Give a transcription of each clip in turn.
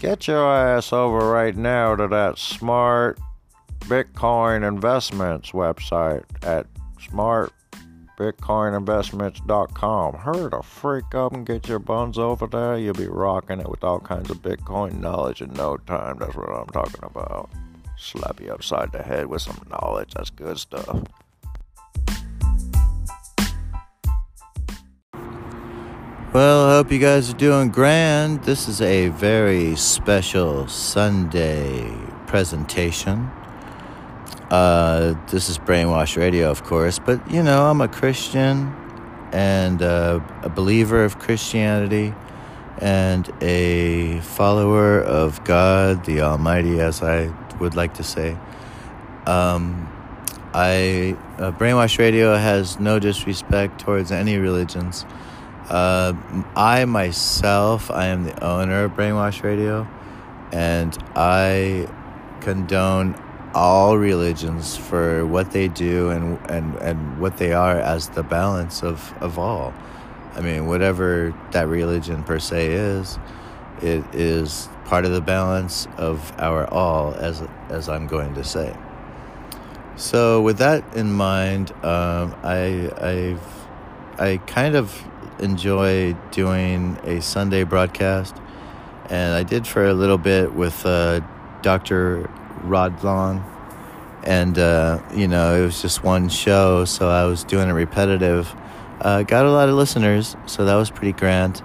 Get your ass over right now to that smart Bitcoin investments website at smartbitcoininvestments.com. Hurry the freak up and get your buns over there. You'll be rocking it with all kinds of Bitcoin knowledge in no time. That's what I'm talking about. Slap you upside the head with some knowledge. That's good stuff. Well, I hope you guys are doing grand. This is a very special Sunday presentation. Uh, this is Brainwash Radio, of course, but you know, I'm a Christian and uh, a believer of Christianity and a follower of God the Almighty, as I would like to say. Um, I uh, Brainwash Radio has no disrespect towards any religions. Uh, I myself, I am the owner of Brainwash Radio, and I condone all religions for what they do and, and, and what they are as the balance of, of all. I mean, whatever that religion per se is, it is part of the balance of our all, as, as I'm going to say. So, with that in mind, um, I, I've, I kind of enjoy doing a Sunday broadcast, and I did for a little bit with uh, Dr. Rod Long, and uh, you know it was just one show, so I was doing it repetitive. Uh, got a lot of listeners, so that was pretty grand,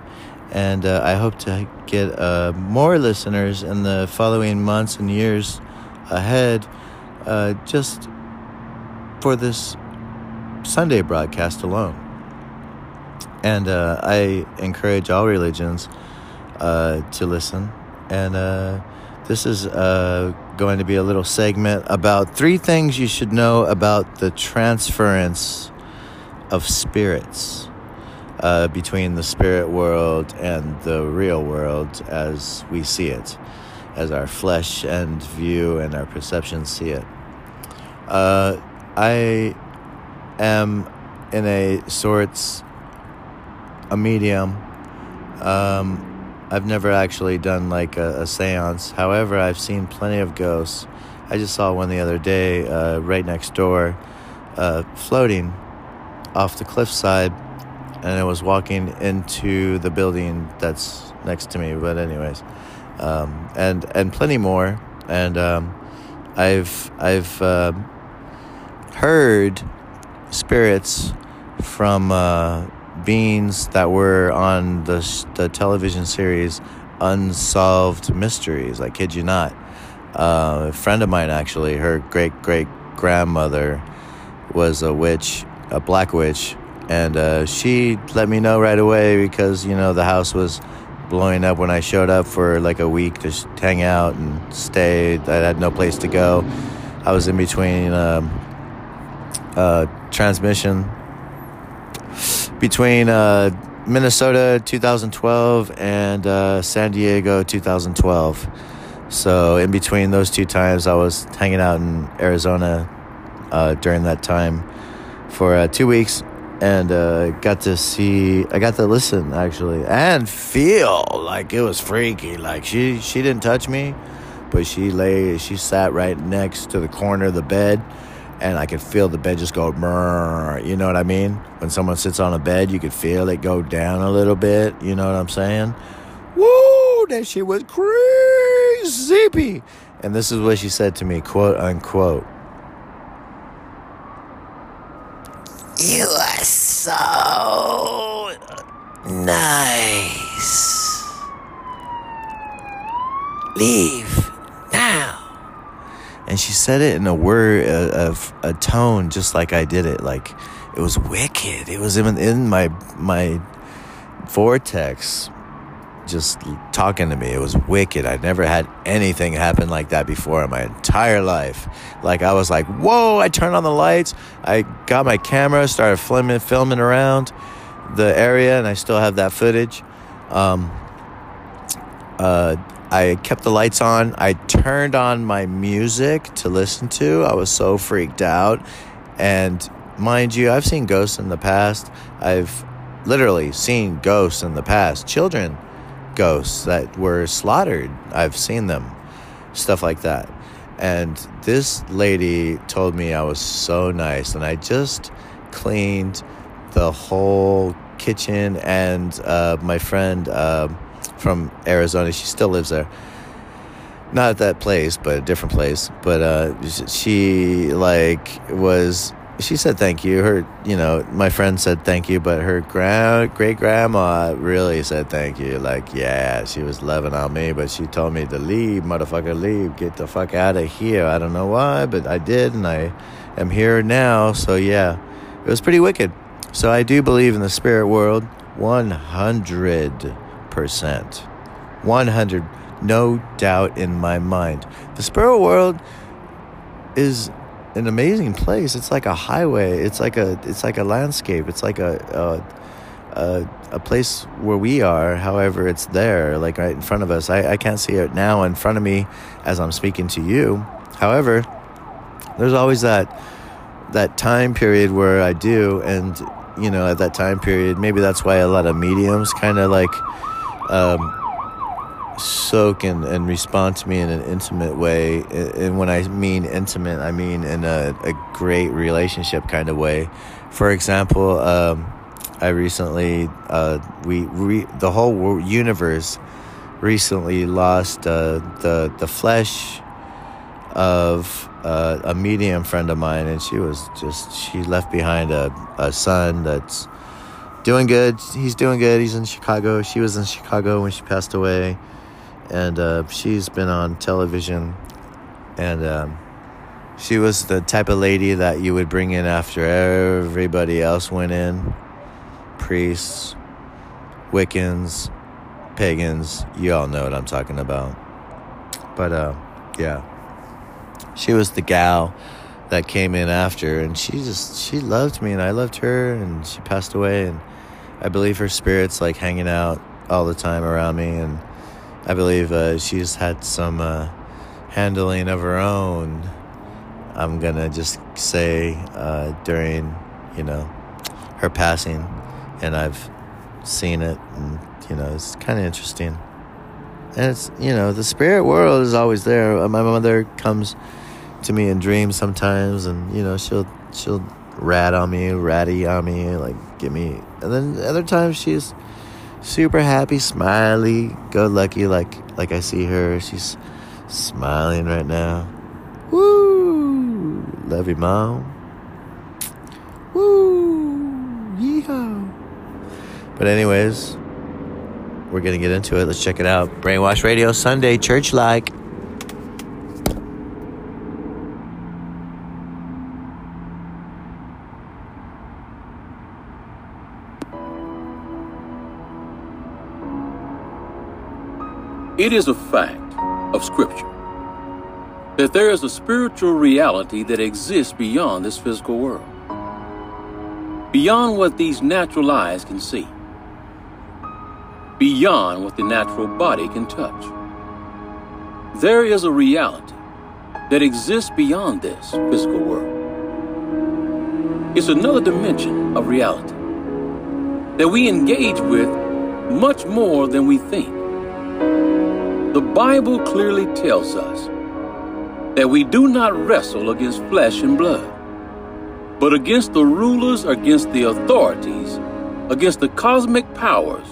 and uh, I hope to get uh, more listeners in the following months and years ahead, uh, just for this Sunday broadcast alone. And uh, I encourage all religions uh, to listen. And uh, this is uh, going to be a little segment about three things you should know about the transference of spirits uh, between the spirit world and the real world as we see it, as our flesh and view and our perceptions see it. Uh, I am in a sorts a medium. Um, I've never actually done like a, a, seance. However, I've seen plenty of ghosts. I just saw one the other day, uh, right next door, uh, floating off the cliffside, and it was walking into the building that's next to me. But anyways, um, and and plenty more. And um, I've I've uh, heard spirits from uh, beings that were on the, the television series Unsolved Mysteries. I kid you not. Uh, a friend of mine, actually, her great great grandmother was a witch, a black witch, and uh, she let me know right away because, you know, the house was blowing up when I showed up for like a week to hang out and stay. I had no place to go. I was in between um, uh, transmission between uh, Minnesota 2012 and uh, San Diego 2012. So in between those two times, I was hanging out in Arizona uh, during that time for uh, two weeks, and uh, got to see. I got to listen actually and feel like it was freaky. Like she she didn't touch me, but she lay. She sat right next to the corner of the bed and I could feel the bed just go, you know what I mean? When someone sits on a bed, you could feel it go down a little bit, you know what I'm saying? Woo, that shit was crazy. And this is what she said to me, quote unquote. You are so nice. Leave said it in a word of a, tone just like I did it. Like it was wicked. It was in, in my my vortex just talking to me. It was wicked. I never had anything happen like that before in my entire life. Like i was like whoa i turned on the lights. I got my camera started filming filming around the area and i still have that footage. Um, uh, I kept the lights on. I turned on my music to listen to. I was so freaked out. And mind you, I've seen ghosts in the past. I've literally seen ghosts in the past. Children ghosts that were slaughtered. I've seen them, stuff like that. And this lady told me I was so nice, and I just cleaned the whole kitchen. And uh, my friend uh, from Arizona, she still lives there. Not at that place, but a different place. But uh, she like was she said thank you. Her, you know, my friend said thank you, but her grand great grandma really said thank you. Like, yeah, she was loving on me, but she told me to leave, motherfucker, leave, get the fuck out of here. I don't know why, but I did, and I am here now. So yeah, it was pretty wicked. So I do believe in the spirit world, one hundred percent, one hundred, no doubt in my mind. The spirit world is an amazing place. It's like a highway. It's like a it's like a landscape. It's like a a, a, a place where we are. However, it's there, like right in front of us. I, I can't see it now in front of me as I'm speaking to you. However, there's always that that time period where I do, and you know, at that time period, maybe that's why a lot of mediums kind of like. Um, soak and, and respond to me in an intimate way. And when I mean intimate, I mean in a, a great relationship kind of way. For example, um, I recently, uh, we, re, the whole universe recently lost uh, the, the flesh of uh, a medium friend of mine, and she was just, she left behind a, a son that's doing good. He's doing good. He's in Chicago. She was in Chicago when she passed away and uh, she's been on television, and um, she was the type of lady that you would bring in after everybody else went in priests, Wiccans, pagans. You all know what I'm talking about. But uh, yeah, she was the gal that came in after, and she just she loved me, and I loved her, and she passed away, and I believe her spirit's like hanging out all the time around me, and I believe uh, she's had some uh, handling of her own. I'm gonna just say uh, during, you know, her passing, and I've seen it, and you know, it's kind of interesting. And it's you know, the spirit world is always there. Uh, my mother comes to me in dreams sometimes, and you know, she'll she'll rat on me, ratty on me, like give me, and then other times she's super happy, smiley, go lucky like like I see her. She's smiling right now. Woo! Love you, mom. Woo! Yeehaw! But anyways, we're gonna get into it. Let's check it out. Brainwash Radio Sunday, church like. It is a fact of Scripture that there is a spiritual reality that exists beyond this physical world, beyond what these natural eyes can see, beyond what the natural body can touch. There is a reality that exists beyond this physical world. It's another dimension of reality that we engage with much more than we think. The Bible clearly tells us that we do not wrestle against flesh and blood, but against the rulers, against the authorities, against the cosmic powers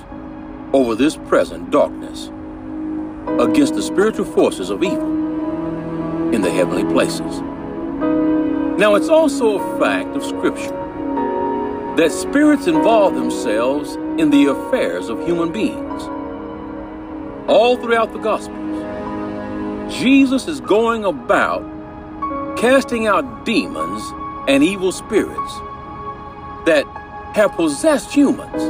over this present darkness, against the spiritual forces of evil in the heavenly places. Now, it's also a fact of Scripture that spirits involve themselves in the affairs of human beings all throughout the Gospels, Jesus is going about casting out demons and evil spirits that have possessed humans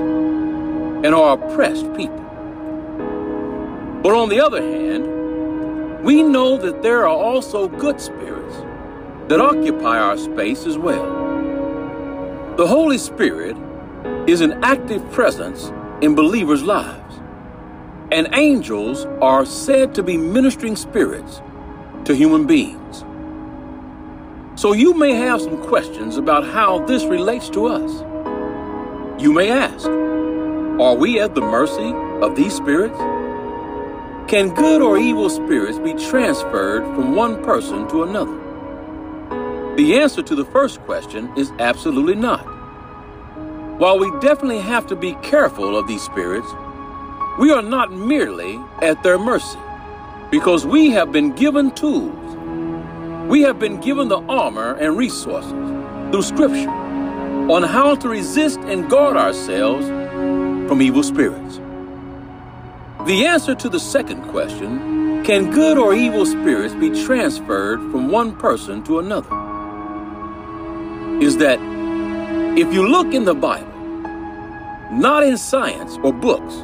and are oppressed people. But on the other hand, we know that there are also good spirits that occupy our space as well. The Holy Spirit is an active presence in believers' lives and angels are said to be ministering spirits to human beings. So you may have some questions about how this relates to us. You may ask, are we at the mercy of these spirits? Can good or evil spirits be transferred from one person to another? The answer to the first question is absolutely not. While we definitely have to be careful of these spirits, we are not merely at their mercy because we have been given tools. We have been given the armor and resources through Scripture on how to resist and guard ourselves from evil spirits. The answer to the second question can good or evil spirits be transferred from one person to another? Is that if you look in the Bible, not in science or books,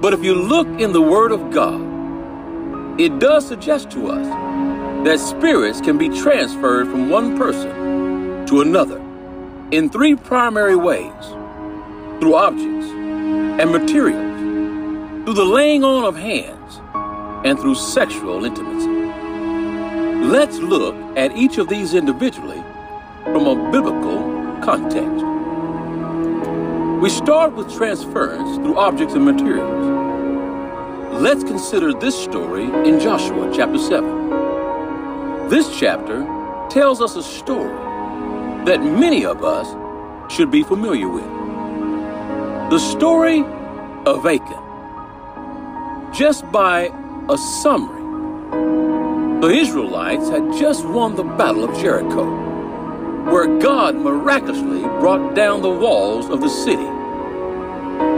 but if you look in the Word of God, it does suggest to us that spirits can be transferred from one person to another in three primary ways through objects and materials, through the laying on of hands, and through sexual intimacy. Let's look at each of these individually from a biblical context. We start with transference through objects and materials. Let's consider this story in Joshua chapter 7. This chapter tells us a story that many of us should be familiar with. The story of Achan. Just by a summary, the Israelites had just won the Battle of Jericho where God miraculously brought down the walls of the city.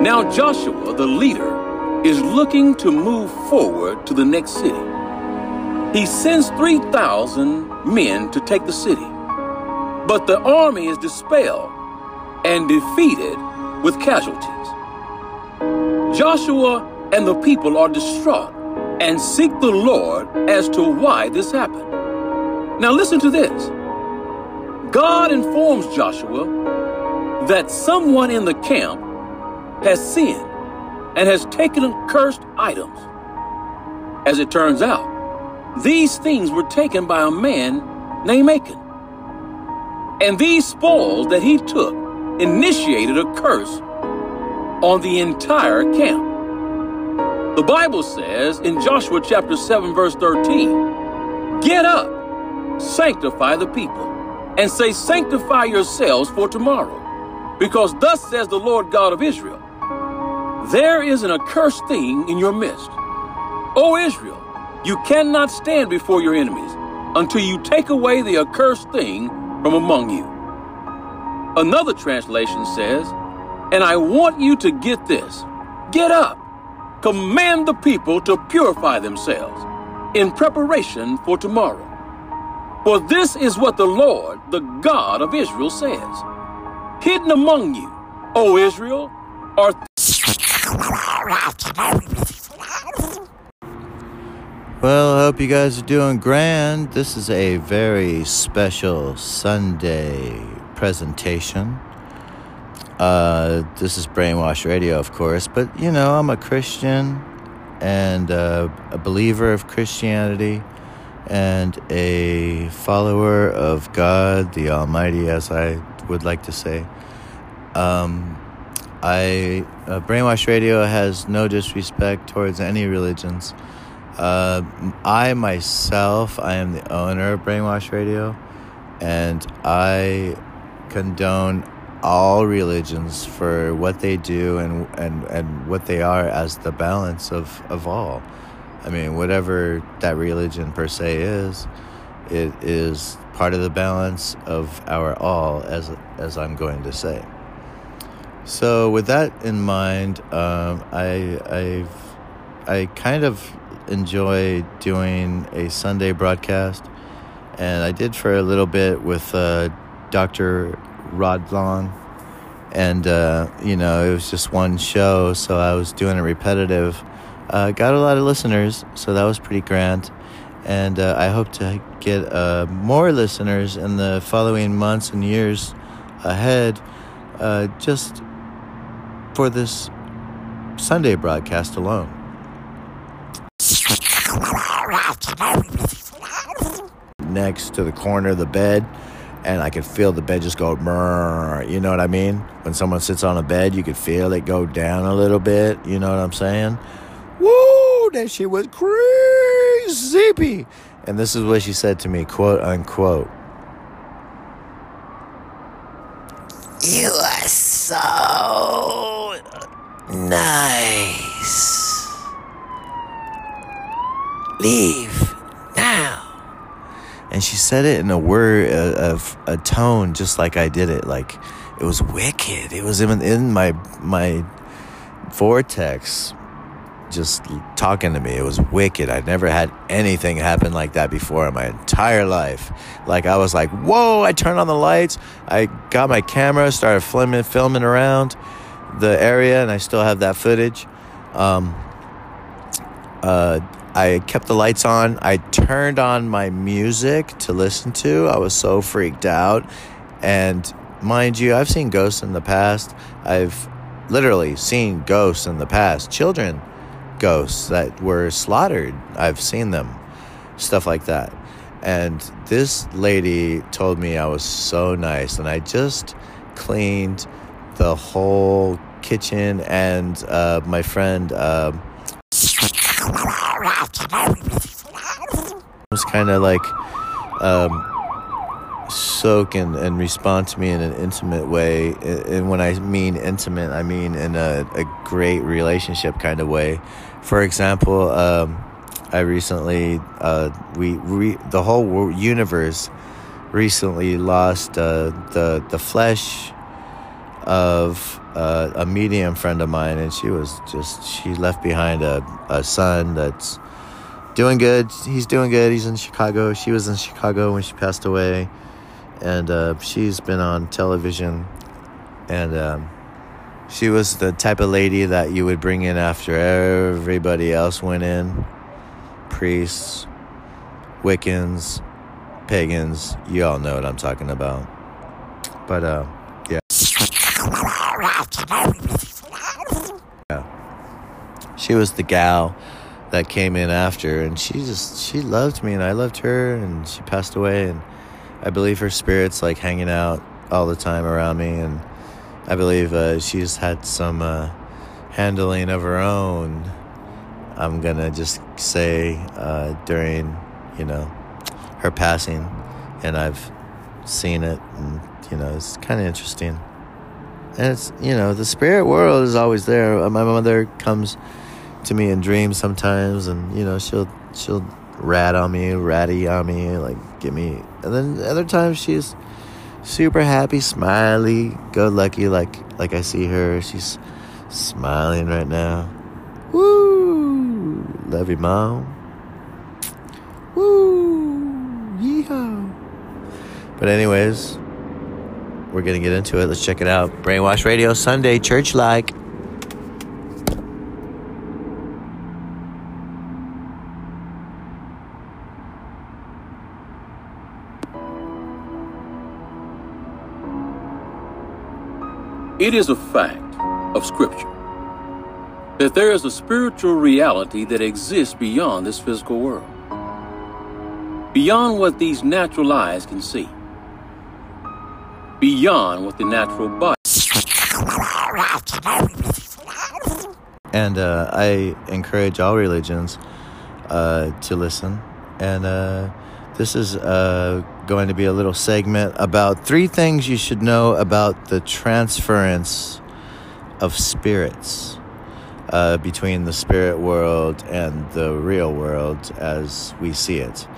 Now Joshua, the leader, is looking to move forward to the next city. He sends 3,000 men to take the city, but the army is dispelled and defeated with casualties. Joshua and the people are distraught and seek the Lord as to why this happened. Now listen to this. God informs Joshua that someone in the camp has sinned and has taken cursed items. As it turns out, these things were taken by a man named Achan. And these spoils that he took initiated a curse on the entire camp. The Bible says in Joshua chapter 7 verse 13, Get up, sanctify the people and say, Sanctify yourselves for tomorrow. Because thus says the Lord God of Israel, There is an accursed thing in your midst. O Israel, you cannot stand before your enemies until you take away the accursed thing from among you. Another translation says, And I want you to get this. Get up. Command the people to purify themselves in preparation for tomorrow. For this is what the Lord, the God of Israel, says Hidden among you, O Israel, are. Well, I hope you guys are doing grand. This is a very special Sunday presentation. Uh, this is Brainwash Radio, of course, but you know, I'm a Christian and uh, a believer of Christianity and a follower of God the Almighty, as I would like to say. Um, I uh, Brainwash Radio has no disrespect towards any religions. Uh, I myself, I am the owner of Brainwash Radio, and I condone all religions for what they do and and and what they are as the balance of of all. I mean, whatever that religion per se is, it is part of the balance of our all, as as I'm going to say. So, with that in mind, um, I I've, I kind of enjoy doing a Sunday broadcast, and I did for a little bit with uh, Dr. Rod Long, and uh, you know it was just one show, so I was doing it repetitive uh, got a lot of listeners, so that was pretty grand. And uh, I hope to get uh, more listeners in the following months and years ahead, uh, just for this Sunday broadcast alone. Next to the corner of the bed, and I could feel the bed just go, you know what I mean? When someone sits on a bed, you could feel it go down a little bit, you know what I'm saying? Woo! that shit was crazy. And this is what she said to me, quote unquote. You are so nice. Leave now. And she said it in a word of a, tone, just like I did it. Like it was wicked. It was even in my my vortex, just talking to me. It was wicked. I'd never had anything happen like that before in my entire life. Like I was like, whoa! I turned on the lights. I got my camera, started filming, filming around the area, and I still have that footage. Um, uh, I kept the lights on. I turned on my music to listen to. I was so freaked out. And mind you, I've seen ghosts in the past. I've literally seen ghosts in the past. Children ghosts that were slaughtered. I've seen them. Stuff like that. And this lady told me I was so nice. And I just cleaned the whole kitchen and uh, my friend. Uh, was kind of like um, soak and, and respond to me in an intimate way. And when I mean intimate, I mean in a, a great relationship kind of way. For example, um, I recently, uh, we, the whole universe recently lost uh, the, the flesh of uh, a medium friend of mine, and she was just, she left behind a, a son that's doing good. He's doing good. He's in Chicago. She was in Chicago when she passed away, and uh, she's been on television. And um, she was the type of lady that you would bring in after everybody else went in priests, Wiccans, pagans. You all know what I'm talking about. But, uh, yeah. Yeah. She was the gal that came in after and she just she loved me and I loved her and she passed away and I believe her spirit's like hanging out all the time around me and I believe uh, she's had some uh, handling of her own I'm gonna just say uh, during you know her passing and I've seen it and you know it's kind of interesting and it's you know the spirit world is always there my mother comes to me in dreams sometimes, and you know she'll she'll rat on me, ratty on me, like get me. And then other times she's super happy, smiley, go lucky, like like I see her. She's smiling right now. Woo! Love you, mom. Woo! Yeehaw! But anyways, we're gonna get into it. Let's check it out. Brainwash Radio Sunday, church like. It is a fact of Scripture that there is a spiritual reality that exists beyond this physical world, beyond what these natural eyes can see, beyond what the natural body. And uh, I encourage all religions uh, to listen. And uh, this is uh, going to be a little segment about three things you should know about the transference of spirits uh, between the spirit world and the real world as we see it,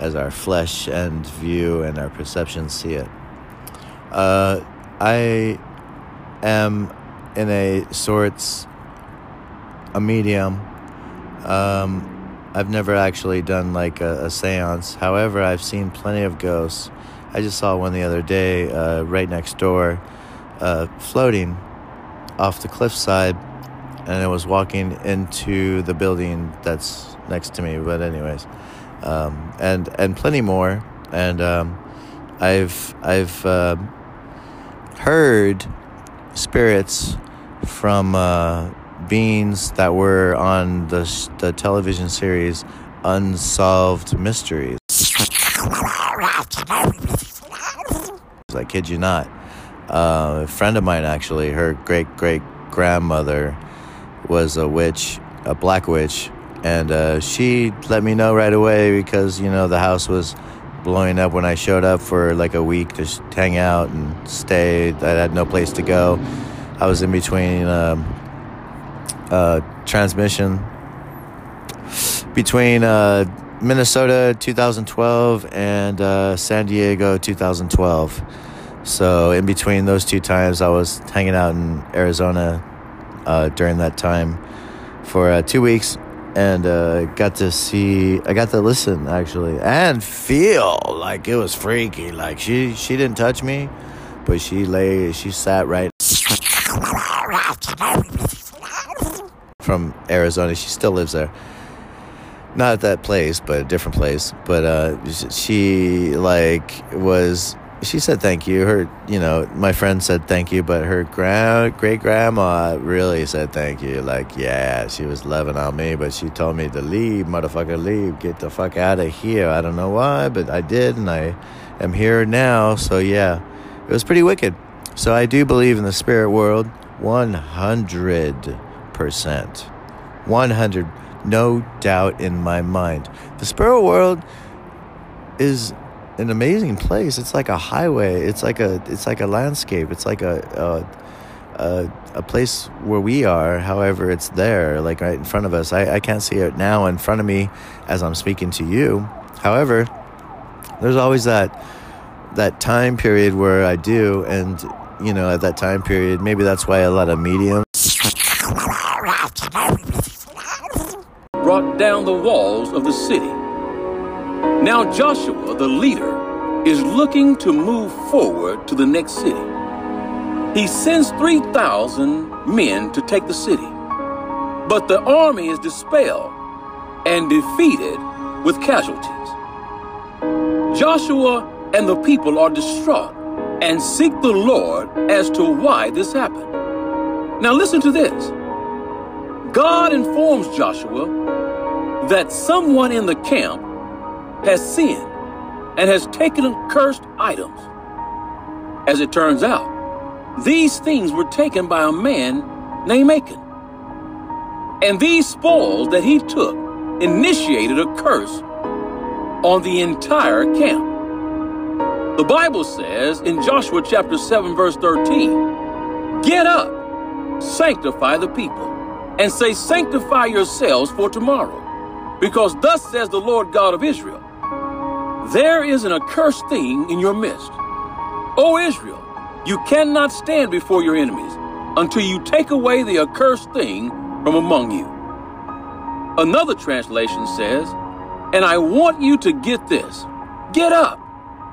as our flesh and view and our perception see it. Uh, I am in a sorts a medium. Um, I've never actually done like a, a, seance. However, I've seen plenty of ghosts. I just saw one the other day uh, right next door, uh, floating off the cliffside, and it was walking into the building that's next to me. But anyways, um, and and plenty more. And um, I've I've uh, heard spirits from uh, beings that were on the, the television series Unsolved Mysteries. I kid you not. Uh, a friend of mine, actually, her great great grandmother was a witch, a black witch, And uh, she let me know right away because, you know, the house was blowing up when I showed up for like a week to hang out and stay. I had no place to go. I was in between um, uh, transmission between uh, Minnesota 2012 and uh, San Diego 2012. So in between those two times, I was hanging out in Arizona uh, during that time for uh, two weeks, and uh, got to see. I got to listen actually and feel like it was freaky. Like she she didn't touch me, but she lay she sat right from Arizona. She still lives there not at that place, but a different place. But uh, she like was. She said thank you. Her, you know, my friend said thank you, but her grand great grandma really said thank you. Like, yeah, she was loving on me, but she told me to leave, motherfucker, leave, get the fuck out of here. I don't know why, but I did, and I am here now. So yeah, it was pretty wicked. So I do believe in the spirit world, one hundred percent, one hundred no doubt in my mind. The spirit world is an amazing place. It's like a highway. It's like a it's like a landscape. It's like a a, a, a place where we are. However, it's there, like right in front of us. I, I can't see it now in front of me as I'm speaking to you. However, there's always that that time period where I do, and you know, at that time period, maybe that's why a lot of mediums brought down the walls of the city. Now Joshua, the leader, is looking to move forward to the next city. He sends 3,000 men to take the city, but the army is dispelled and defeated with casualties. Joshua and the people are distraught and seek the Lord as to why this happened. Now listen to this. God informs Joshua that someone in the camp has sinned and has taken cursed items. As it turns out, these things were taken by a man named Achan. And these spoils that he took initiated a curse on the entire camp. The Bible says in Joshua chapter 7 verse 13, Get up, sanctify the people, and say, Sanctify yourselves for tomorrow because thus says the Lord God of Israel, There is an accursed thing in your midst. O Israel, you cannot stand before your enemies until you take away the accursed thing from among you. Another translation says, And I want you to get this. Get up.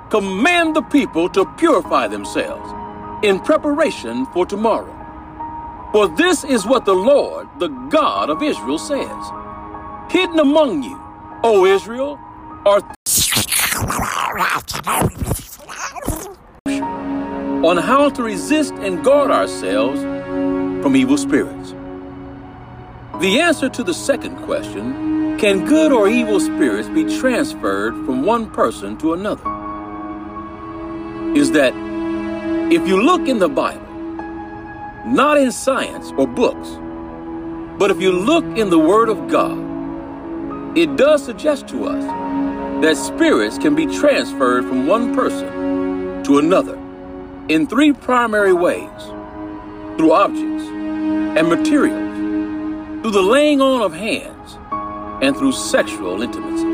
Command the people to purify themselves in preparation for tomorrow. For this is what the Lord, the God of Israel, says hidden among you, O Israel, are on how to resist and guard ourselves from evil spirits. The answer to the second question can good or evil spirits be transferred from one person to another? Is that if you look in the Bible, not in science or books, but if you look in the Word of God, it does suggest to us that spirits can be transferred from one person to another in three primary ways through objects and materials, through the laying on of hands, and through sexual intimacy.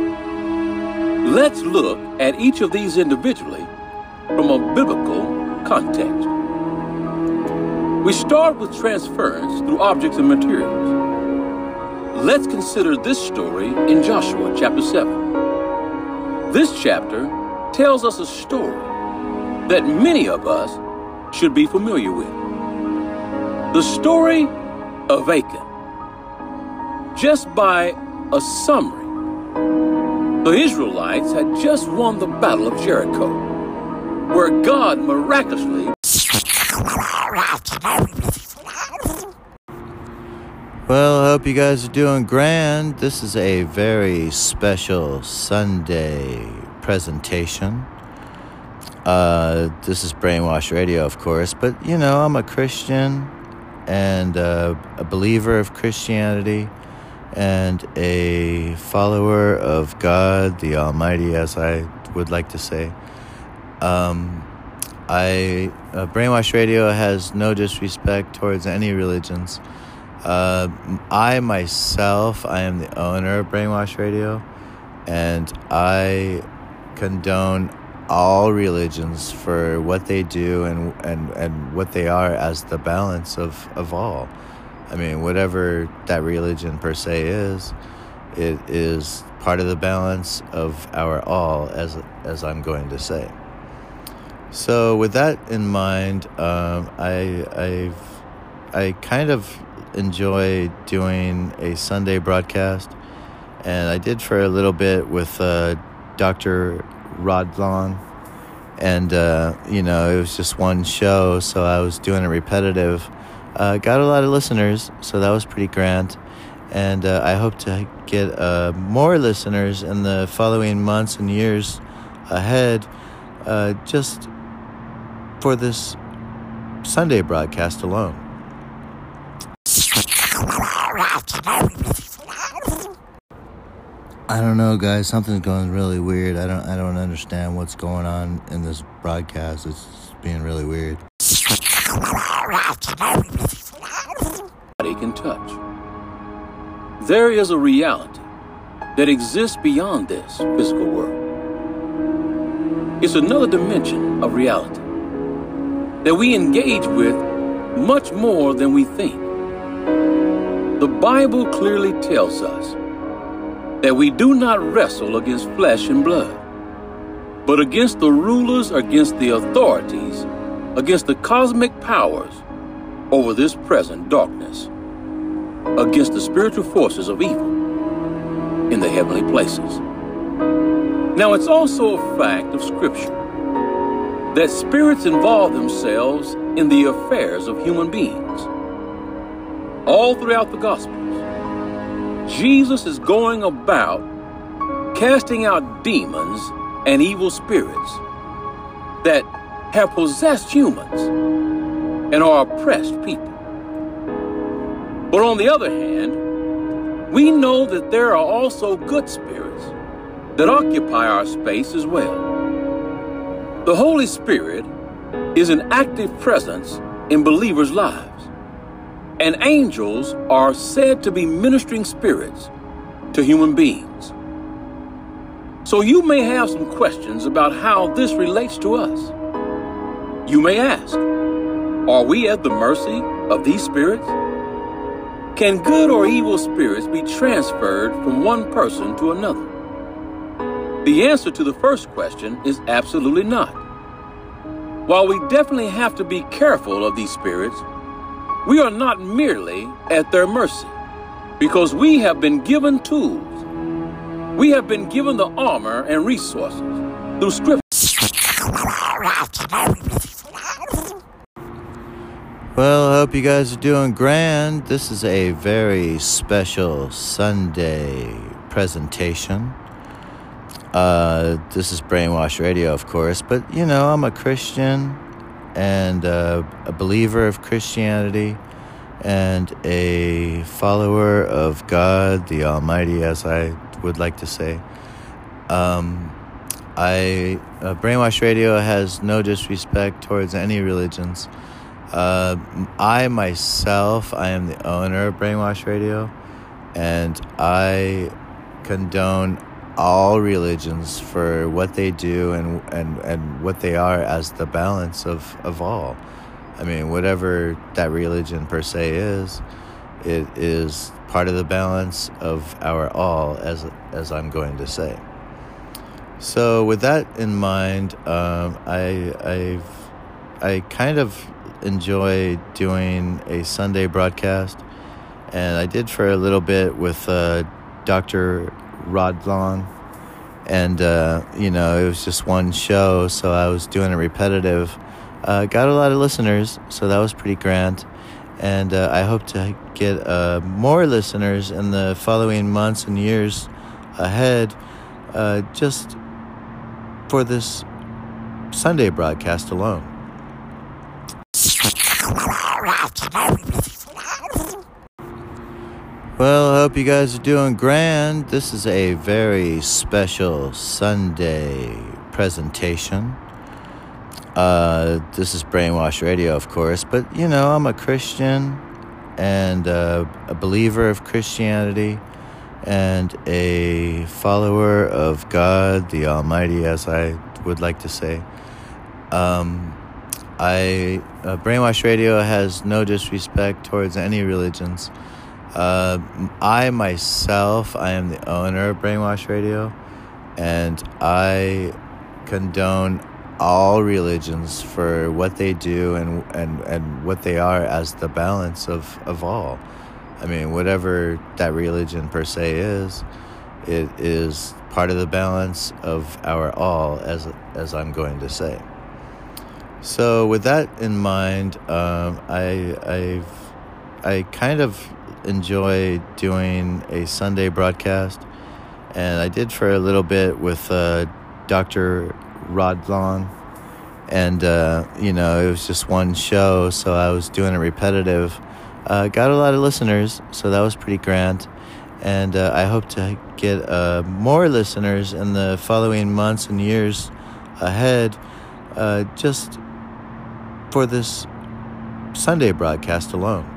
Let's look at each of these individually from a biblical context. We start with transference through objects and materials. Let's consider this story in Joshua chapter 7. This chapter tells us a story that many of us should be familiar with. The story of Achan. Just by a summary, the Israelites had just won the Battle of Jericho, where God miraculously Well, I hope you guys are doing grand. This is a very special Sunday presentation. Uh, this is Brainwash Radio, of course, but you know, I'm a Christian and uh, a believer of Christianity, and a follower of God the Almighty, as I would like to say. Um, I uh, Brainwash Radio has no disrespect towards any religions. Uh, I myself, I am the owner of Brainwash Radio, and I condone all religions for what they do and, and, and what they are as the balance of, of all. I mean, whatever that religion per se is, it is part of the balance of our all, as, as I'm going to say. So, with that in mind, um, I, I've, I kind of enjoy doing a Sunday broadcast, and I did for a little bit with uh, Dr. Rod Long. And, uh, you know, it was just one show, so I was doing it repetitive. Uh, got a lot of listeners, so that was pretty grand. And uh, I hope to get uh, more listeners in the following months and years ahead, uh, just for this Sunday broadcast alone. I don't know, guys. Something's going really weird. I don't. I don't understand what's going on in this broadcast. It's being really weird. Body can touch. There is a reality that exists beyond this physical world. It's another dimension of reality that we engage with much more than we think. The Bible clearly tells us that we do not wrestle against flesh and blood, but against the rulers, against the authorities, against the cosmic powers over this present darkness, against the spiritual forces of evil in the heavenly places. Now, it's also a fact of Scripture that spirits involve themselves in the affairs of human beings. All throughout the Gospels, Jesus is going about casting out demons and evil spirits that have possessed humans and are oppressed people. But on the other hand, we know that there are also good spirits that occupy our space as well. The Holy Spirit is an active presence in believers' lives and angels are said to be ministering spirits to human beings. So you may have some questions about how this relates to us. You may ask, are we at the mercy of these spirits? Can good or evil spirits be transferred from one person to another? The answer to the first question is absolutely not. While we definitely have to be careful of these spirits, we are not merely at their mercy because we have been given tools. We have been given the armor and resources through scripture. Well, I hope you guys are doing grand. This is a very special Sunday presentation. Uh, this is Brainwash Radio, of course, but you know, I'm a Christian and a believer of Christianity and a follower of God the Almighty, as I would like to say. Um, I uh, Brainwash Radio has no disrespect towards any religions. Uh, I myself, I am the owner of Brainwash Radio, and I condone all religions for what they do and, and, and what they are as the balance of, of all. I mean, whatever that religion per se is, it is part of the balance of our all, as, as I'm going to say. So, with that in mind, um, I, I've, I kind of enjoy doing a Sunday broadcast, and I did for a little bit with uh, Dr. Rod Long. And, uh, you know, it was just one show, so I was doing it repetitive. Uh, got a lot of listeners, so that was pretty grand. And uh, I hope to get uh, more listeners in the following months and years ahead, uh, just for this Sunday broadcast alone. Well, I hope you guys are doing grand. This is a very special Sunday presentation. Uh, this is Brainwash Radio, of course, but you know, I'm a Christian and uh, a believer of Christianity and a follower of God the Almighty, as I would like to say. Um, I uh, Brainwash Radio has no disrespect towards any religions. Uh, I myself, I am the owner of Brainwash Radio, and I condone all religions for what they do and and and what they are as the balance of of all. I mean, whatever that religion per se is, it is part of the balance of our all, as as I'm going to say. So, with that in mind, um, I I've I kind of enjoy doing a Sunday broadcast, and I did for a little bit with uh, Dr. Rod and uh, you know it was just one show, so I was doing it repetitive. Uh, got a lot of listeners, so that was pretty grand, and uh, I hope to get uh, more listeners in the following months and years ahead. Uh, just for this Sunday broadcast alone.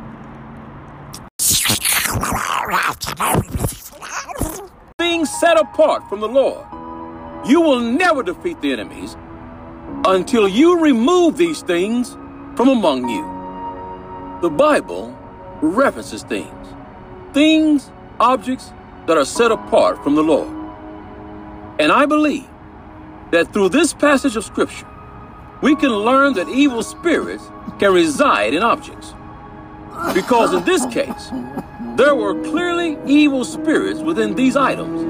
Being set apart from the Lord, you will never defeat the enemies until you remove these things from among you. The Bible references things, things, objects that are set apart from the Lord. And I believe that through this passage of Scripture, we can learn that evil spirits can reside in objects. Because in this case, there were clearly evil spirits within these items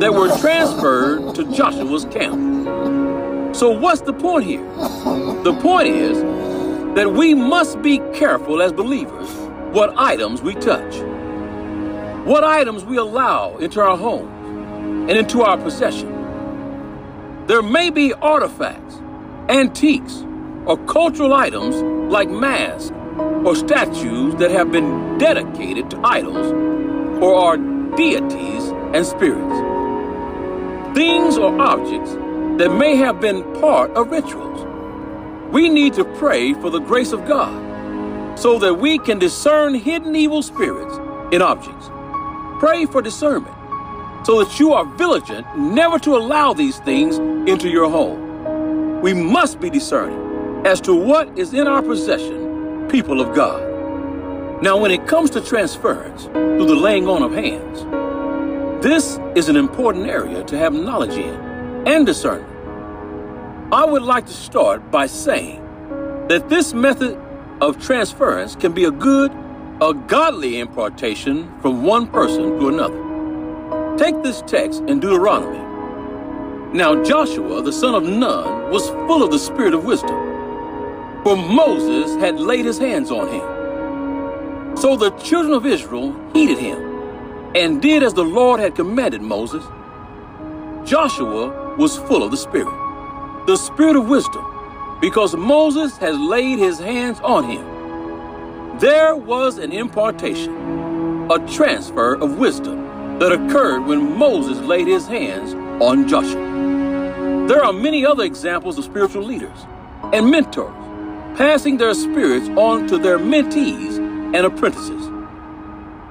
that were transferred to Joshua's camp. So, what's the point here? The point is that we must be careful as believers what items we touch, what items we allow into our homes and into our possession. There may be artifacts antiques, or cultural items like masks or statues that have been dedicated to idols or are deities and spirits. Things or objects that may have been part of rituals. We need to pray for the grace of God so that we can discern hidden evil spirits in objects. Pray for discernment so that you are vigilant never to allow these things into your home we must be discerning as to what is in our possession, people of God. Now, when it comes to transference through the laying on of hands, this is an important area to have knowledge in and discernment. I would like to start by saying that this method of transference can be a good, a godly impartation from one person to another. Take this text in Deuteronomy now Joshua, the son of Nun, was full of the spirit of wisdom, for Moses had laid his hands on him. So the children of Israel heeded him, and did as the Lord had commanded Moses. Joshua was full of the Spirit, the Spirit of wisdom, because Moses has laid his hands on him. There was an impartation, a transfer of wisdom that occurred when Moses laid his hands on Joshua. There are many other examples of spiritual leaders and mentors passing their spirits on to their mentees and apprentices.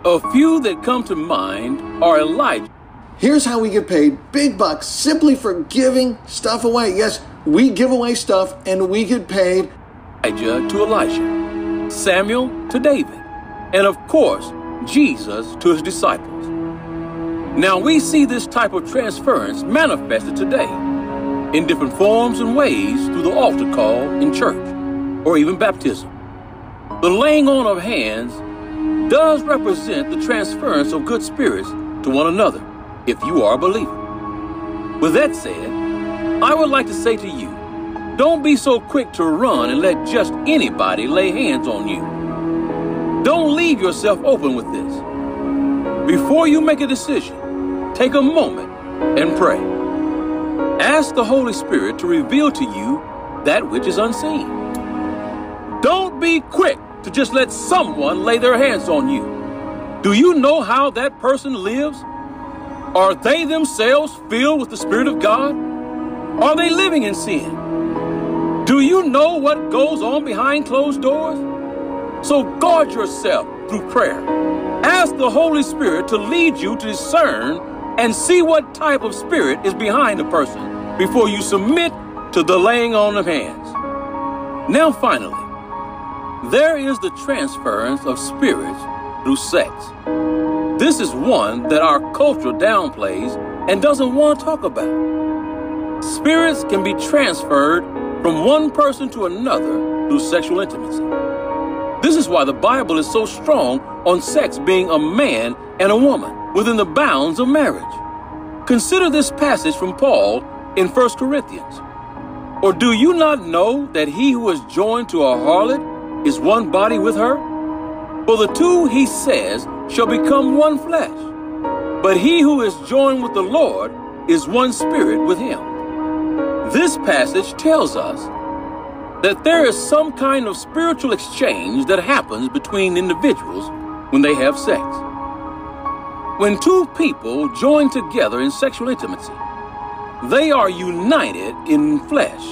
A few that come to mind are Elijah. Here's how we get paid big bucks simply for giving stuff away. Yes, we give away stuff and we get paid. Elijah to Elisha, Samuel to David, and of course, Jesus to his disciples. Now we see this type of transference manifested today in different forms and ways through the altar call in church or even baptism. The laying on of hands does represent the transference of good spirits to one another if you are a believer. With that said, I would like to say to you, don't be so quick to run and let just anybody lay hands on you. Don't leave yourself open with this. Before you make a decision, take a moment and pray. Ask the Holy Spirit to reveal to you that which is unseen. Don't be quick to just let someone lay their hands on you. Do you know how that person lives? Are they themselves filled with the Spirit of God? Are they living in sin? Do you know what goes on behind closed doors? So guard yourself through prayer. Ask the Holy Spirit to lead you to discern and see what type of spirit is behind a person before you submit to the laying on of hands. Now, finally, there is the transference of spirits through sex. This is one that our culture downplays and doesn't want to talk about. Spirits can be transferred from one person to another through sexual intimacy. This is why the Bible is so strong on sex being a man and a woman within the bounds of marriage. Consider this passage from Paul in 1 Corinthians. Or do you not know that he who is joined to a harlot is one body with her? For the two, he says, shall become one flesh. But he who is joined with the Lord is one spirit with him. This passage tells us that there is some kind of spiritual exchange that happens between individuals when they have sex. When two people join together in sexual intimacy, they are united in flesh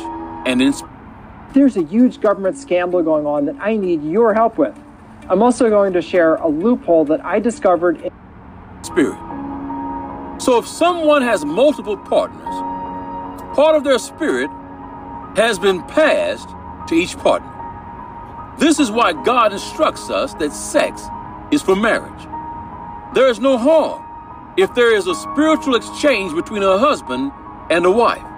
and in spirit. There's a huge government scandal going on that I need your help with. I'm also going to share a loophole that I discovered in spirit. So if someone has multiple partners, part of their spirit has been passed to each partner. This is why God instructs us that sex is for marriage. There is no harm if there is a spiritual exchange between a husband and a wife.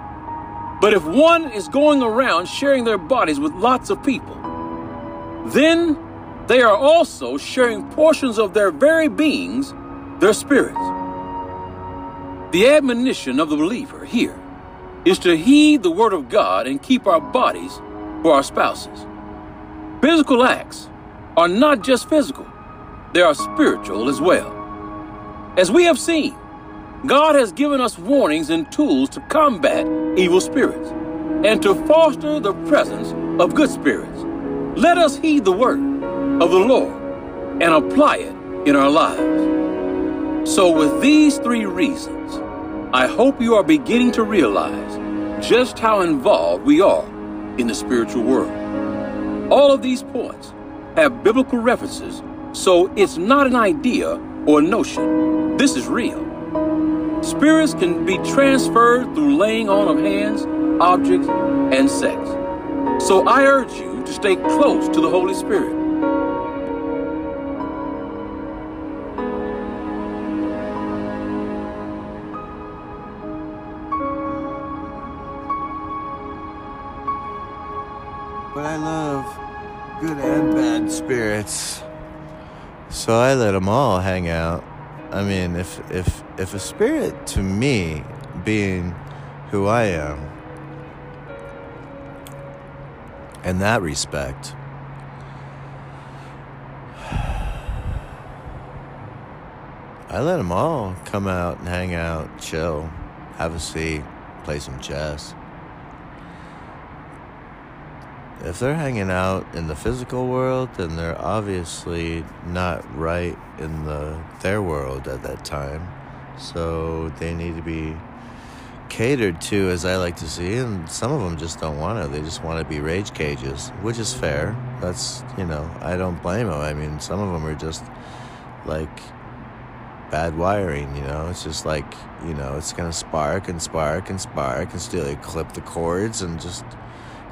But if one is going around sharing their bodies with lots of people, then they are also sharing portions of their very beings, their spirits. The admonition of the believer here is to heed the word of God and keep our bodies for our spouses. Physical acts are not just physical, they are spiritual as well. As we have seen, God has given us warnings and tools to combat evil spirits and to foster the presence of good spirits. Let us heed the word of the Lord and apply it in our lives. So, with these three reasons, I hope you are beginning to realize just how involved we are in the spiritual world. All of these points have biblical references, so it's not an idea or notion. This is real. Spirits can be transferred through laying on of hands, objects, and sex. So I urge you to stay close to the Holy Spirit But I love good and bad spirits. So I let them all hang out. I mean, if if if a spirit to me being who I am in that respect I let them all come out and hang out, chill, have a seat, play some chess if they're hanging out in the physical world, then they're obviously not right in the their world at that time. So they need to be catered to, as I like to see. And some of them just don't want to. They just want to be rage cages, which is fair. That's you know, I don't blame them. I mean, some of them are just like bad wiring. You know, it's just like you know, it's gonna spark and spark and spark and still clip the cords and just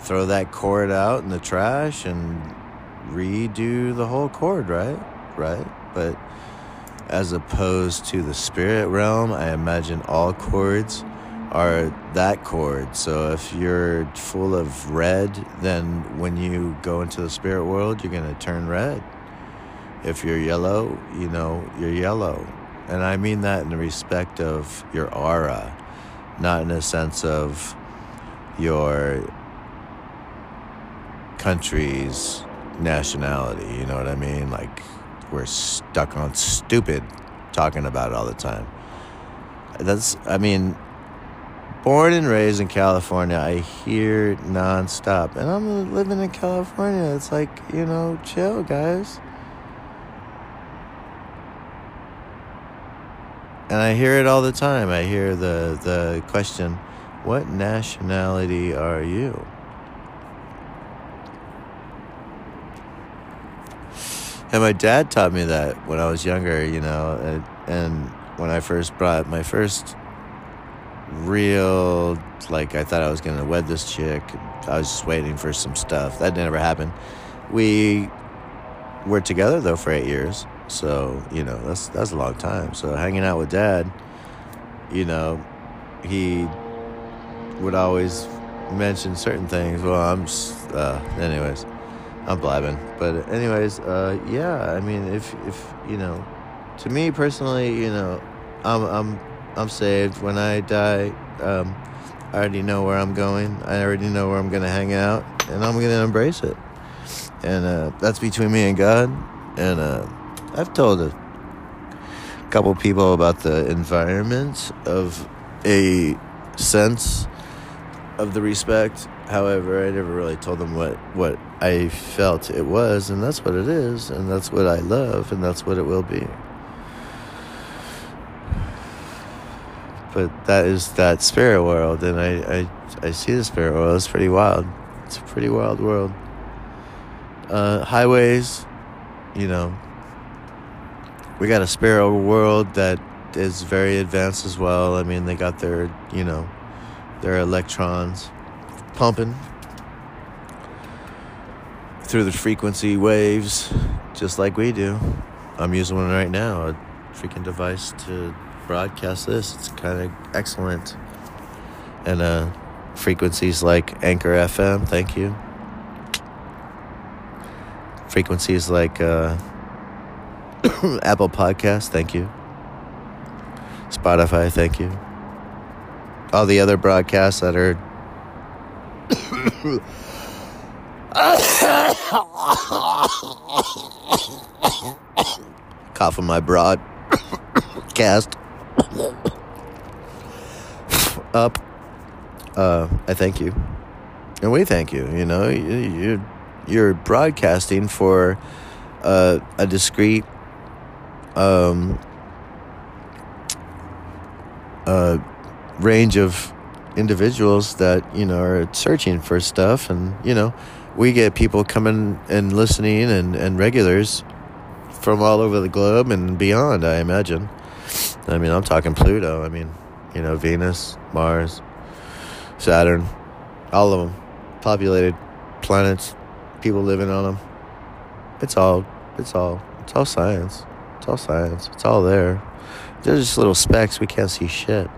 throw that cord out in the trash and redo the whole cord, right? Right? But as opposed to the spirit realm, I imagine all cords are that cord. So if you're full of red, then when you go into the spirit world, you're going to turn red. If you're yellow, you know, you're yellow. And I mean that in the respect of your aura, not in a sense of your country's nationality. You know what I mean? Like, we're stuck on stupid talking about it all the time. That's, I mean, born and raised in California, I hear nonstop. And I'm living in California. It's like, you know, chill, guys. and I hear it all the time. I hear the the question, "What nationality are you?" And my dad taught me that when I was younger, you know, and, and when I first brought my first real, like, I thought I was going to wed this chick. I was just waiting for some stuff. That never happened. We were together, though, for eight years. So, you know, that's, that's a long time. So, hanging out with dad, you know, he would always mention certain things. Well, I'm, uh, anyways I'm blabbing. But anyways, uh, yeah. I mean, if if you know, to me personally, you know, I'm I'm I'm saved. When I die, um, I already know where I'm going. I already know where I'm gonna hang out, and I'm gonna embrace it. And uh, that's between me and God. And uh, I've told a couple people about the environment of a sense of the respect However, I never really told them what, what I felt it was, and that's what it is, and that's what I love, and that's what it will be. But that is that spirit world, and I, I, I see the spirit world. It's pretty wild. It's a pretty wild world. Uh, highways, you know, we got a spirit world that is very advanced as well. I mean, they got their, you know, their electrons pumping through the frequency waves just like we do. I'm using one right now, a freaking device to broadcast this. It's kind of excellent. And uh, frequencies like Anchor FM, thank you. Frequencies like uh, Apple Podcast, thank you. Spotify, thank you. All the other broadcasts that are Cough on my broad cast up. Uh, I thank you, and we thank you. You know, you, you're broadcasting for uh, a discreet um, uh, range of individuals that you know are searching for stuff and you know we get people coming and listening and, and regulars from all over the globe and beyond i imagine. I mean i'm talking pluto. I mean you know venus mars saturn all of them populated planets people living on them it's all it's all it's all science. It's all science. It's all there. They're just little specks. We can't see shit.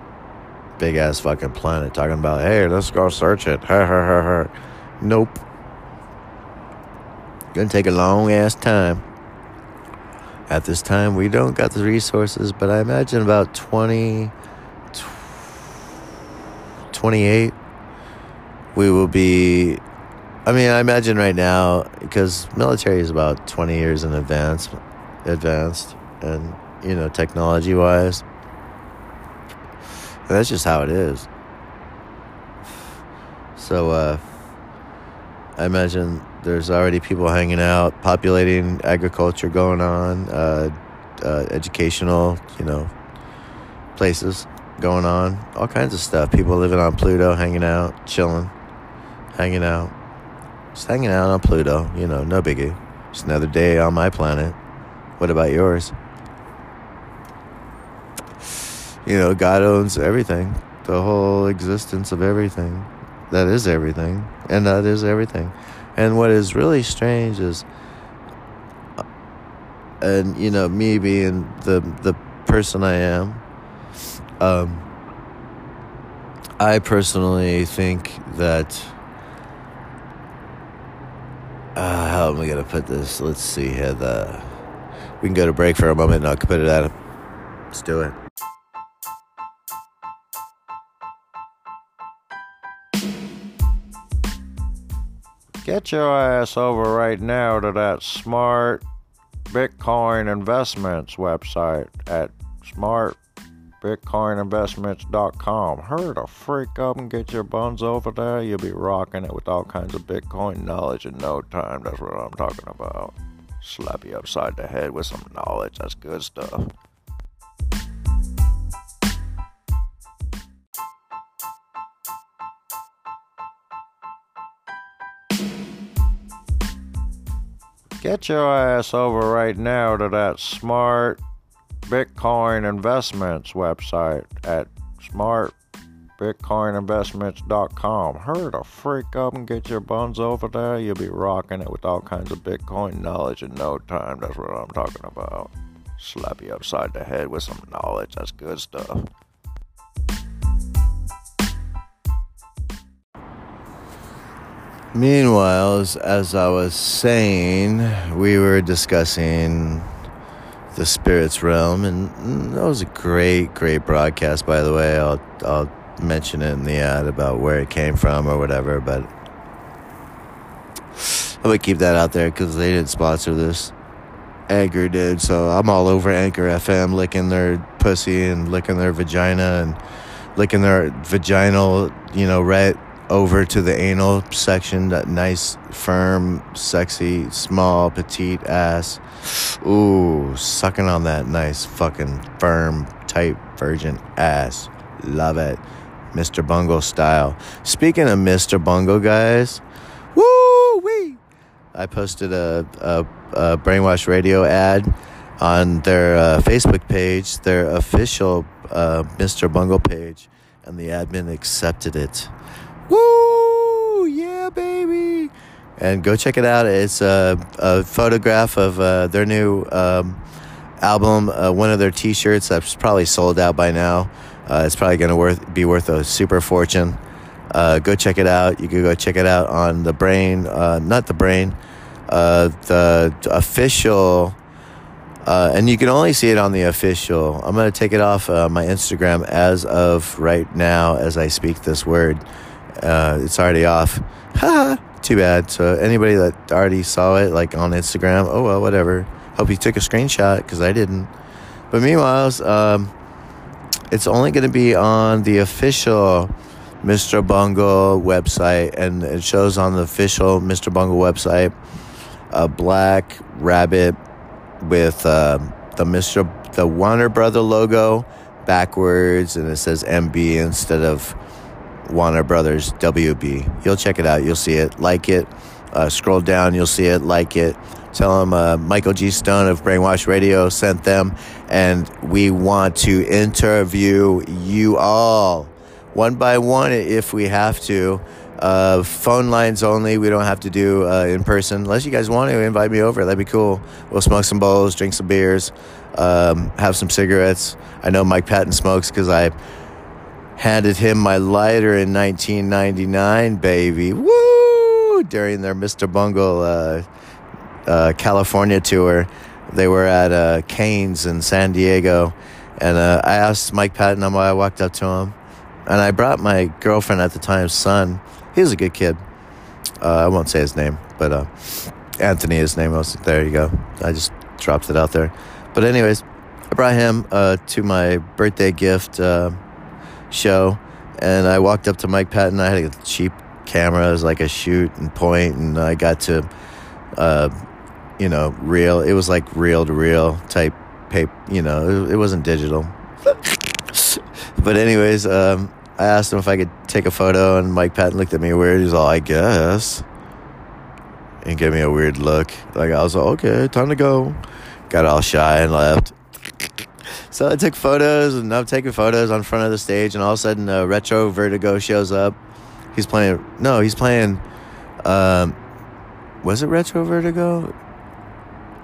Big ass fucking planet talking about, hey, let's go search it. Nope. Gonna take a long ass time. At this time, we don't got the resources, but I imagine about 20, 28, we will be. I mean, I imagine right now, because military is about 20 years in advance, advanced, and, you know, technology wise that's just how it is. So, uh, I imagine there's already people hanging out, populating agriculture going on, uh, uh, educational, you know, places going on, all kinds of stuff. People living on Pluto, hanging out, chilling, hanging out, just hanging out on Pluto, you know, no biggie. Just another day on my planet. What about yours? you know, God owns everything, the whole existence of everything. That is everything, and that is everything. And what is really strange is, and you know, me being the the person I am, um, I personally think that. Uh, how am I gonna put this? Let's see here. The we can go to break for a moment, and I'll put it out. Let's do it. Get your ass over right now to that smart Bitcoin investments website at smartbitcoininvestments.com. Hurry to freak up and get your buns over there. You'll be rocking it with all kinds of Bitcoin knowledge in no time. That's what I'm talking about. Slap you upside the head with some knowledge. That's good stuff. Get your ass over right now to that smart Bitcoin investments website at smartbitcoininvestments.com. Hurry to freak up and get your buns over there. You'll be rocking it with all kinds of Bitcoin knowledge in no time. That's what I'm talking about. Slap you upside the head with some knowledge. That's good stuff. Meanwhile, as, as I was saying, we were discussing the spirits realm, and that was a great, great broadcast. By the way, I'll I'll mention it in the ad about where it came from or whatever, but I would keep that out there because they didn't sponsor this. Anchor did, so I'm all over Anchor FM, licking their pussy and licking their vagina and licking their vaginal, you know, right over to the anal section, that nice, firm, sexy, small, petite ass. Ooh, sucking on that nice, fucking firm, tight, virgin ass. Love it. Mr. Bungle style. Speaking of Mr. Bungle, guys, woo wee! I posted a, a, a Brainwash Radio ad on their uh, Facebook page, their official uh, Mr. Bungle page, and the admin accepted it. Yeah, baby! And go check it out. It's a, a photograph of uh, their new um, album, uh, one of their t shirts that's probably sold out by now. Uh, it's probably going to worth be worth a super fortune. Uh, go check it out. You can go check it out on the Brain, uh, not the Brain, uh, the official. Uh, and you can only see it on the official. I'm going to take it off uh, my Instagram as of right now as I speak this word. Uh, it's already off. Ha! Too bad. So anybody that already saw it, like on Instagram, oh well, whatever. Hope you took a screenshot because I didn't. But meanwhile, um, it's only going to be on the official Mr. Bungle website, and it shows on the official Mr. Bungle website a black rabbit with uh, the Mr. the Warner Brother logo backwards, and it says MB instead of Warner Brothers WB. You'll check it out. You'll see it. Like it. Uh, scroll down. You'll see it. Like it. Tell them uh, Michael G. Stone of Brainwash Radio sent them, and we want to interview you all one by one if we have to. Uh, phone lines only. We don't have to do uh, in person unless you guys want to invite me over. That'd be cool. We'll smoke some bowls, drink some beers, um, have some cigarettes. I know Mike Patton smokes because I handed him my lighter in 1999, baby. Woo! During their Mr. Bungle uh, uh, California tour, they were at uh, Cain's in San Diego, and uh, I asked Mike Patton. Why I walked up to him, and I brought my girlfriend at the time, son. He was a good kid. Uh, I won't say his name, but uh, Anthony, his name was. There you go. I just dropped it out there. But anyways, I brought him uh, to my birthday gift show, and I walked up to Mike Patton. I had a cheap camera, it was like a shoot and point, and I got to, uh, you know, real. It was like reel to reel type paper. You know, it, it wasn't digital. but anyways, um, I asked him if I could take a photo, and Mike Patton looked at me weird. He's all, "I guess," and gave me a weird look. Like I was like, "Okay, time to go." Got all shy and left. So I took photos, and I'm taking photos on front of the stage, and all of a sudden, uh, Retrovertigo shows up. He's playing. No, he's playing. Um, was it Retrovertigo?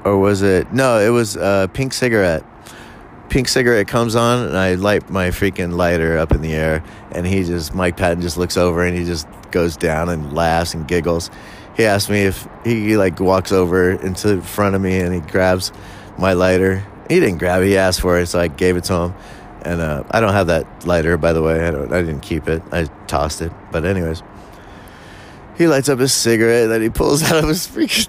Or was it? No, it was uh, Pink Cigarette. Pink Cigarette comes on, and I light my freaking lighter up in the air, and he just, Mike Patton just looks over and he just goes down and laughs and giggles. He asked me if he like walks over into front of me and he grabs my lighter. He didn't grab it; he asked for it, so I gave it to him. And uh, I don't have that lighter, by the way. I don't. I didn't keep it. I tossed it. But anyways, he lights up his cigarette that he pulls out of his freaking.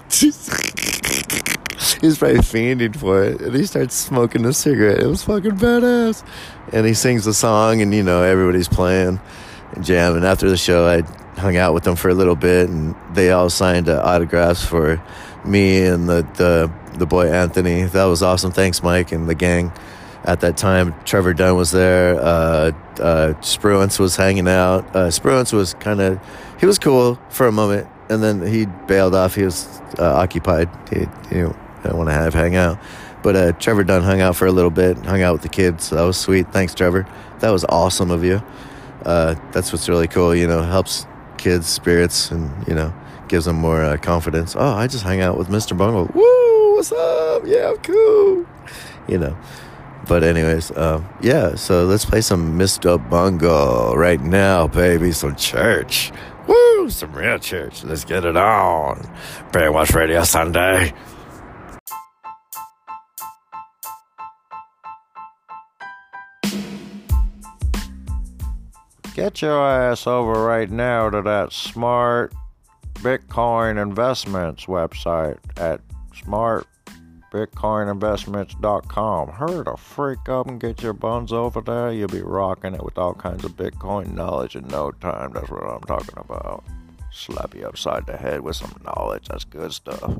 He's probably fiending for it, and he starts smoking the cigarette. It was fucking badass. And he sings the song, and you know everybody's playing and jamming. After the show, I hung out with them for a little bit, and they all signed uh, autographs for me and the, the the boy Anthony. That was awesome. Thanks, Mike, and the gang. At that time, Trevor Dunn was there. Uh, uh, Spruance was hanging out. Uh, Spruance was kind of, he was cool for a moment. and then he bailed off. He was uh, occupied. He, he didn't want to have hang out. But uh, Trevor Dunn hung out for a little bit, hung out with the kids. That was sweet. Thanks, Trevor. That was awesome of you. Uh, that's what's really cool. You know, helps kids' spirits and you know gives them more uh, confidence. Oh, I just hang out with Mr. Bungle. Woo! What's up? Yeah, I'm cool. You know. But anyways, uh, yeah. So let's play some Mr. Bungle right now, baby. Some church. Woo! Some real church. Let's get it on. Brainwash Radio Sunday. Get your ass over right now to that smart Bitcoin investments website at smartbitcoininvestments.com. Hurry the freak up and get your buns over there. You'll be rocking it with all kinds of Bitcoin knowledge in no time. That's what I'm talking about. Slap you upside the head with some knowledge. That's good stuff.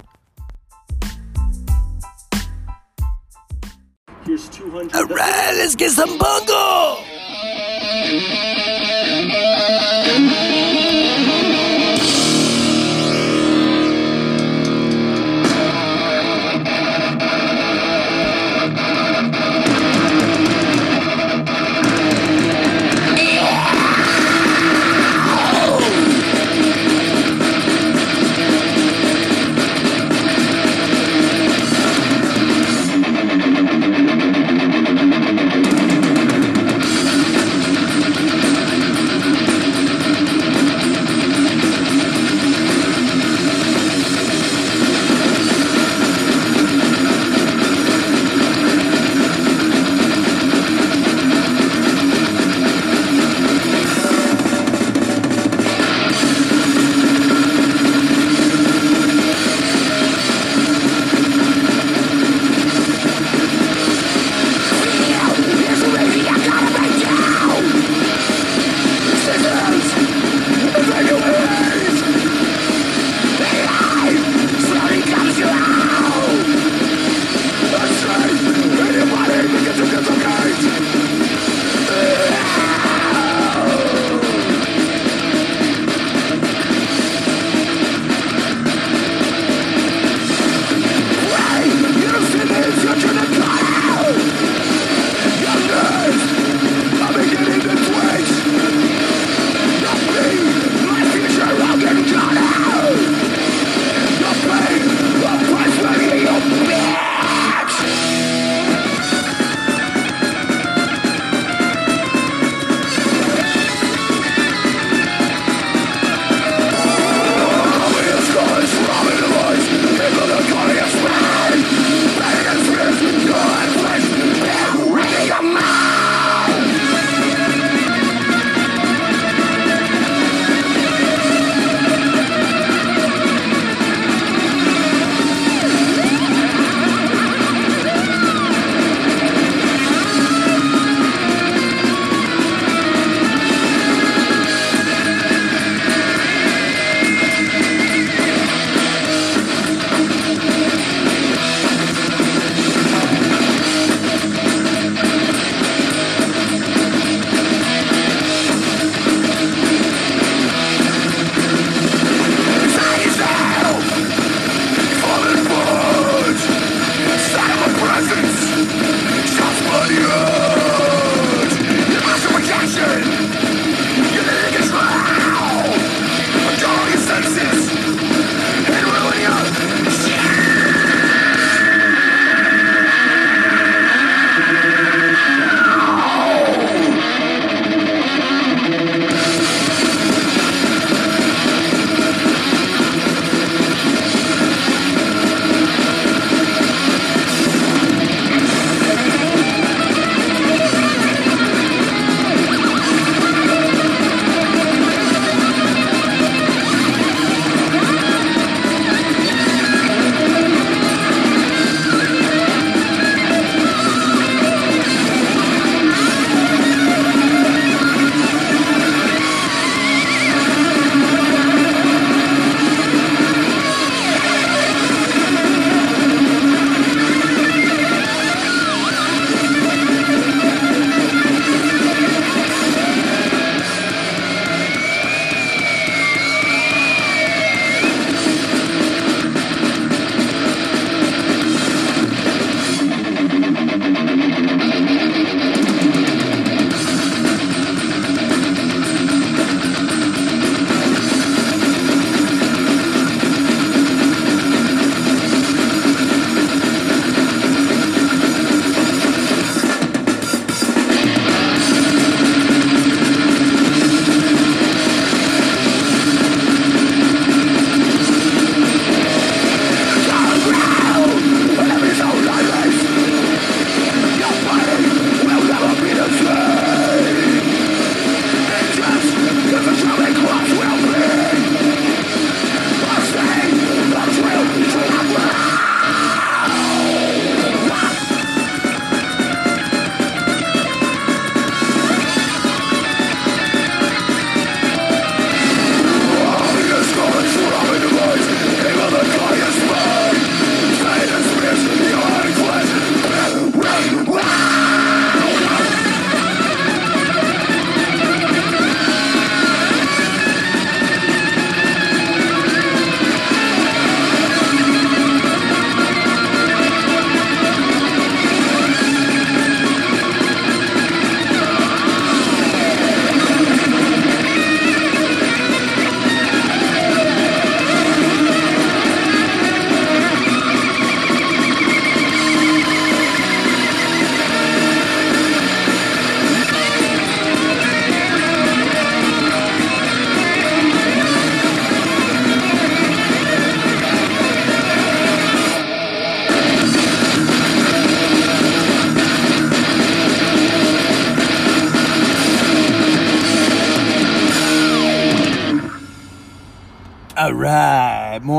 Here's 200. All right, let's get some bungle.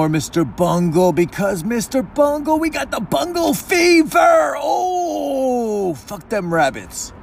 More Mr. Bungle because Mr. Bungle, we got the bungle fever. Oh, fuck them rabbits.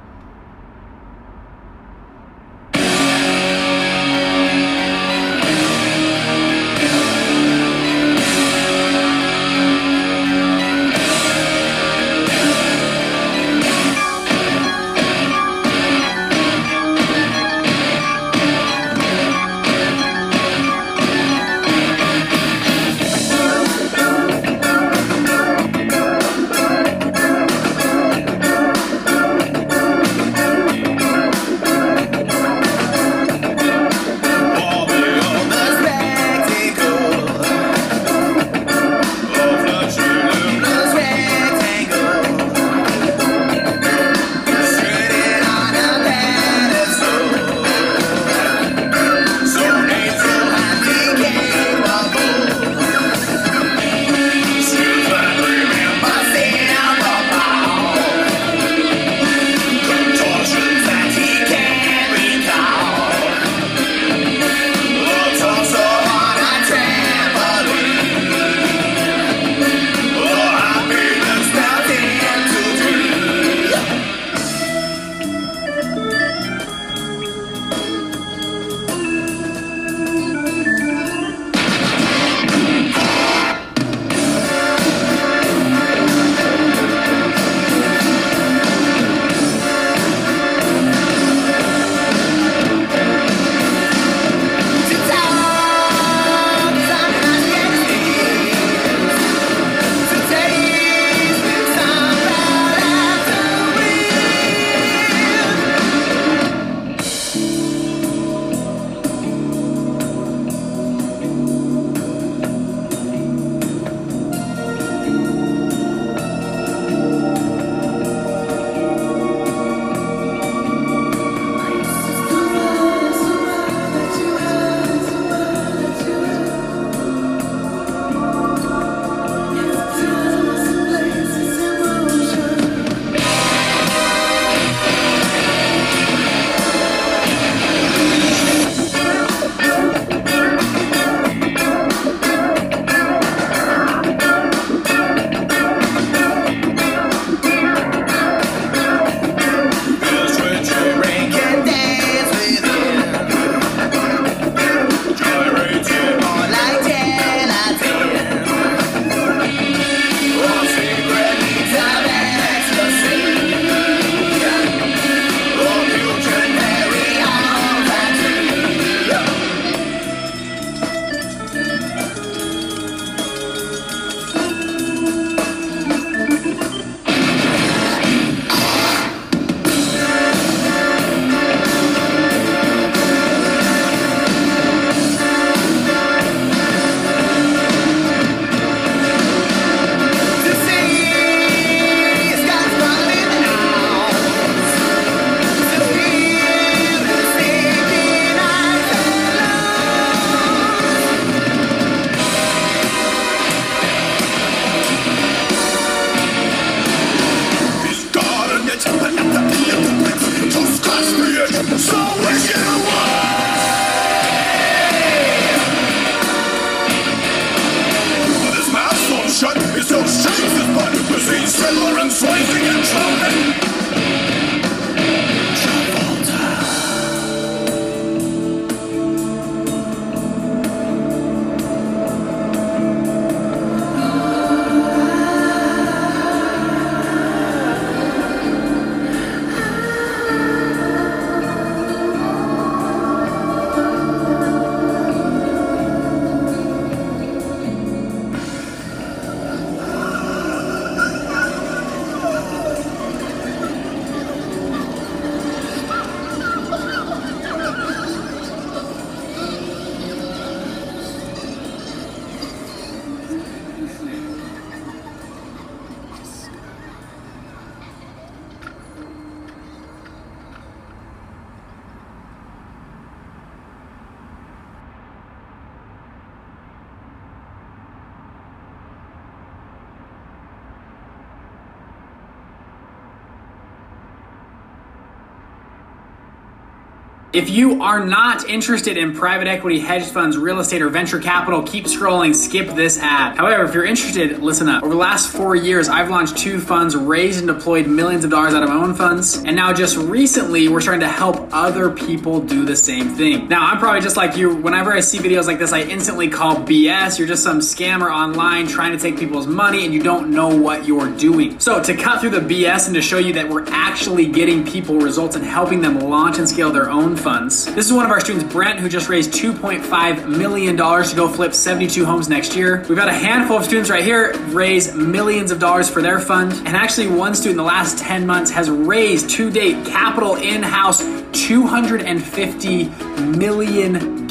You are not interested in private equity, hedge funds, real estate, or venture capital, keep scrolling, skip this ad. However, if you're interested, listen up. Over the last four years, I've launched two funds, raised and deployed millions of dollars out of my own funds, and now just recently, we're starting to help other people do the same thing. Now, I'm probably just like you. Whenever I see videos like this, I instantly call BS. You're just some scammer online trying to take people's money and you don't know what you're doing. So, to cut through the BS and to show you that we're actually getting people results and helping them launch and scale their own funds. This is one of our students, Brent, who just raised $2.5 million to go flip 72 homes next year. We've got a handful of students right here raise millions of dollars for their fund. And actually, one student in the last 10 months has raised to date capital in house $250 million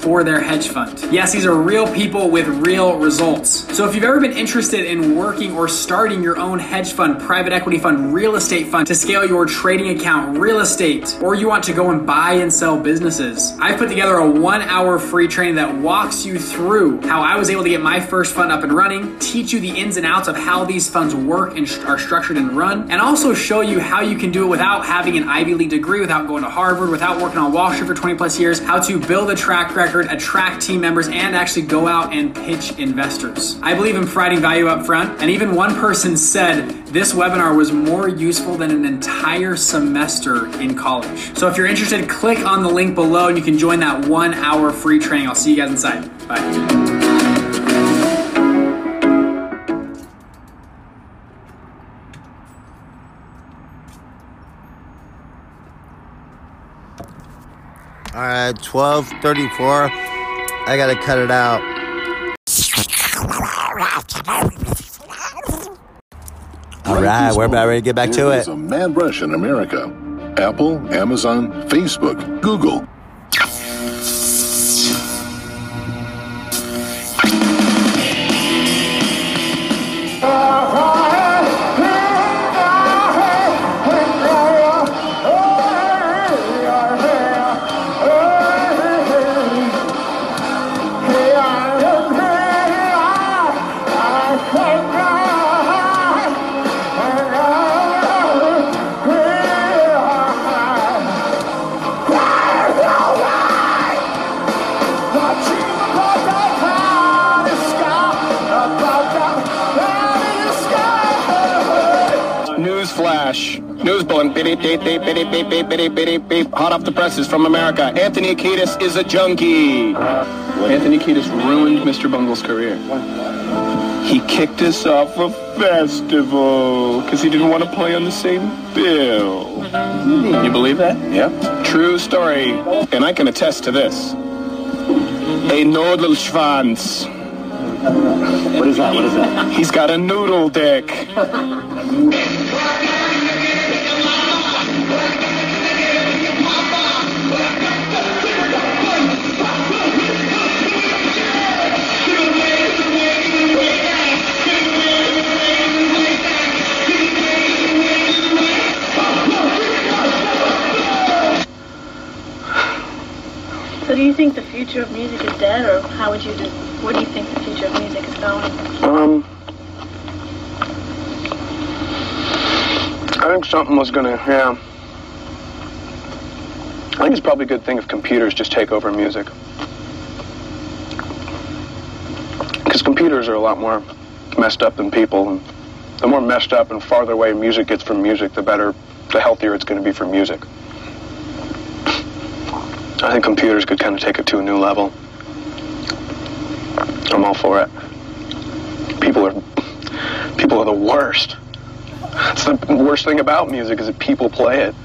for their hedge fund. Yes, these are real people with real results. So if you've ever been interested in working or starting your own hedge fund, private equity fund, real estate fund to scale your trading account, real estate, or you want to go and buy and sell businesses, I've put together a one hour free training that walks you through how I was able to get my first fund up and running, teach you the ins and outs of how these funds work and are structured and run, and also show you how you can do it without having an Ivy League degree, without going to Harvard, without working on Wall Street for 20 plus years, how to build a track record record, attract team members, and actually go out and pitch investors. I believe in providing value up front, and even one person said this webinar was more useful than an entire semester in college. So if you're interested, click on the link below and you can join that one hour free training. I'll see you guys inside. Bye. All right, 1234. I got to cut it out. Right, we're about ready to get back to it. There's a mad rush in America. Apple, Amazon, Facebook, Google. Beep, beep, beep, beep, beep, beep, beep, beep, beep. Hot off the presses from America. Anthony Kiedis is a junkie. Anthony Kiedis ruined Mr. Bungle's career. He kicked us off a festival because he didn't want to play on the same bill. You believe that? Yeah. True story. And I can attest to this. A noodle Nodelschwanz. What is that? What is that? He's got a noodle dick. So do you think the future of music is dead, or how would you do? Where do you think the future of music is going? Um, I think something was gonna, yeah. I think it's probably a good thing if computers just take over music. Because computers are a lot more messed up than people. And the more messed up and farther away music gets from music, the better, the healthier it's going to be for music. I think computers could kind of take it to a new level. I'm all for it. People are people are the worst. That's the worst thing about music is that people play it.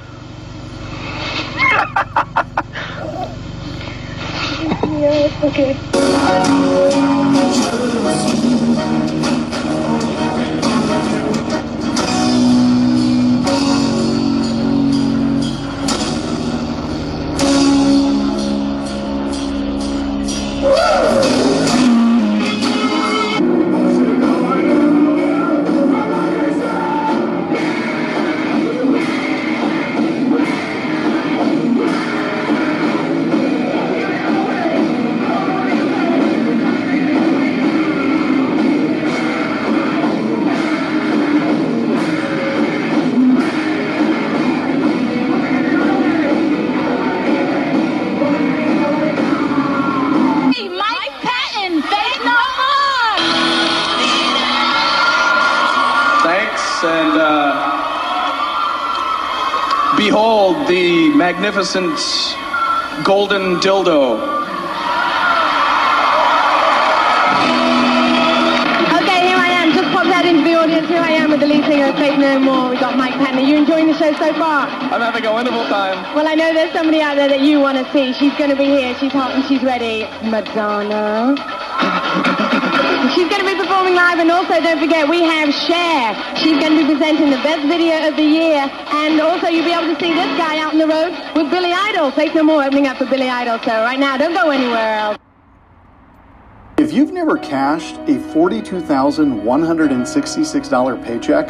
Yeah, okay. Magnificent golden dildo. Okay, here I am. Just popped out into the audience. Here I am with the lead singer of Faith No More. We've got Mike Patton. Are you enjoying the show so far? I'm having a wonderful time. Well, I know there's somebody out there that you want to see. She's going to be here. She's hot and she's ready. Madonna. She's going to be performing live, and also don't forget we have Cher. She's going to be presenting the best video of the year, and also you'll be able to see this guy out on the road with Billy Idol. Faith No More opening up for Billy Idol. So right now, don't go anywhere else. If you've never cashed a $42,166 paycheck,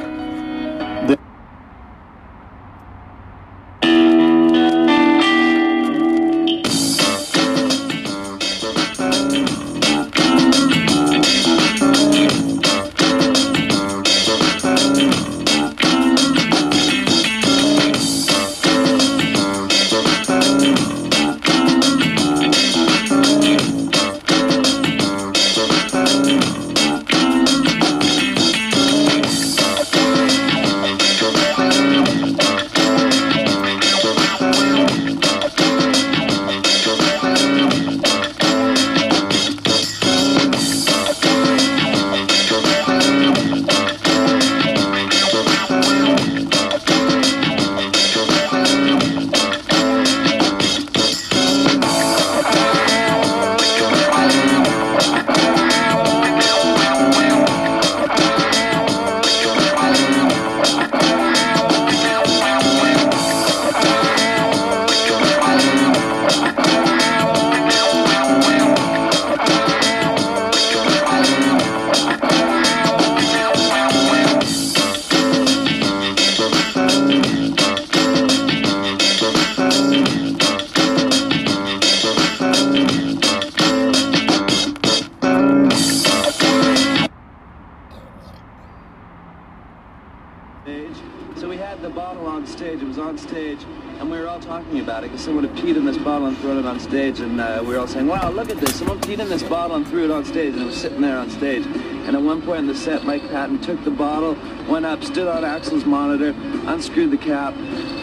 at one point in the set, Mike Patton took the bottle, went up, stood on Axl's monitor, unscrewed the cap,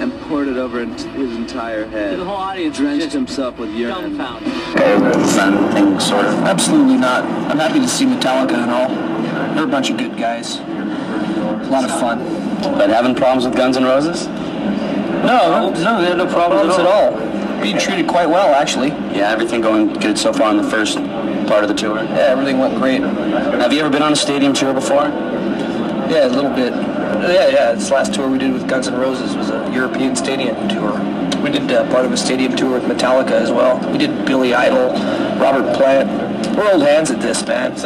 and poured it over into his entire head. The whole audience drenched himself with urine. dumbfounded. fun thing, sort of. Absolutely not. I'm happy to see Metallica and all. They're a bunch of good guys. A lot of fun. But having problems with Guns N' Roses? No, no, they had no problems at all. Being treated quite well, actually. Yeah, everything going good so far in the first part of the tour. Yeah, everything went great. Have you ever been on a stadium tour before? Yeah, a little bit. Yeah, yeah. This last tour we did with Guns N' Roses was a European stadium tour. We did uh, part of a stadium tour with Metallica as well. We did Billy Idol, Robert Plant. We're old hands at this, man.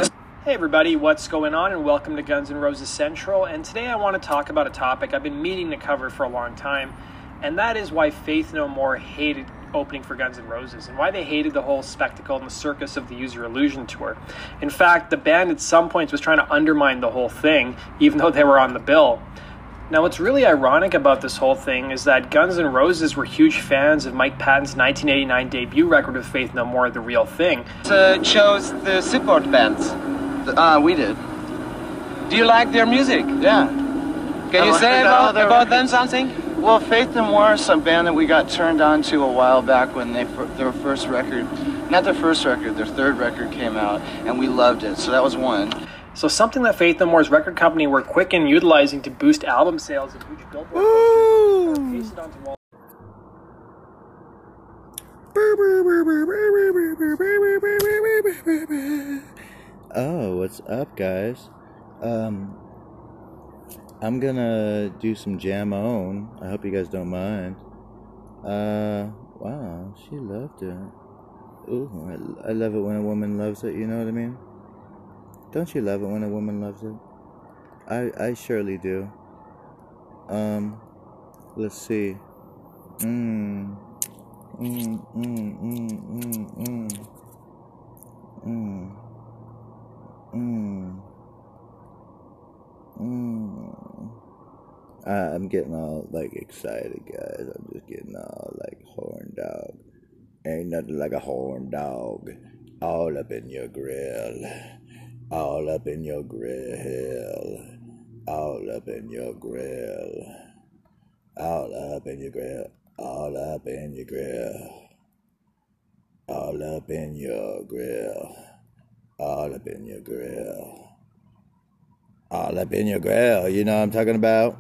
Hey everybody, what's going on and welcome to Guns N' Roses Central. And today I want to talk about a topic I've been meaning to cover for a long time, and that is why Faith No More hated opening for Guns N' Roses and why they hated the whole spectacle and the circus of the Use Your Illusion tour. In fact, the band at some points was trying to undermine the whole thing, even though they were on the bill. Now, what's really ironic about this whole thing is that Guns N' Roses were huge fans of Mike Patton's 1989 debut record with Faith No More, The Real Thing. uh, chose the support bands. Uh, we did. Do you like their music? Yeah. Can I you like say about, about them something? Well, Faith and More is some band that we got turned on to a while back when they their first record, not their first record, their third record came out, and we loved it. So that was one. So something that Faith No More's record company were quick in utilizing to boost album sales and huge billboard posters were pasted onto wall. Oh, what's up, guys? Um, I'm gonna do some jam on. I hope you guys don't mind. Uh, wow, she loved it. Ooh, I, I love it when a woman loves it. You know what I mean? Don't you love it when a woman loves it? I I surely do. Um, let's see. Mmm. Mmm. Mmm. Mmm. Mmm. Mmm. Mmm. Mmm. Mmm. I- I'm getting all like excited, guys. I'm just getting all like horn dog. Ain't nothing like a horn dog. All up in your grill. All up in your grill. all up in your grill. All up in your grill. All up in your grill. All up in your grill. All up in your grill. All up in your grill. You know what I'm talking about?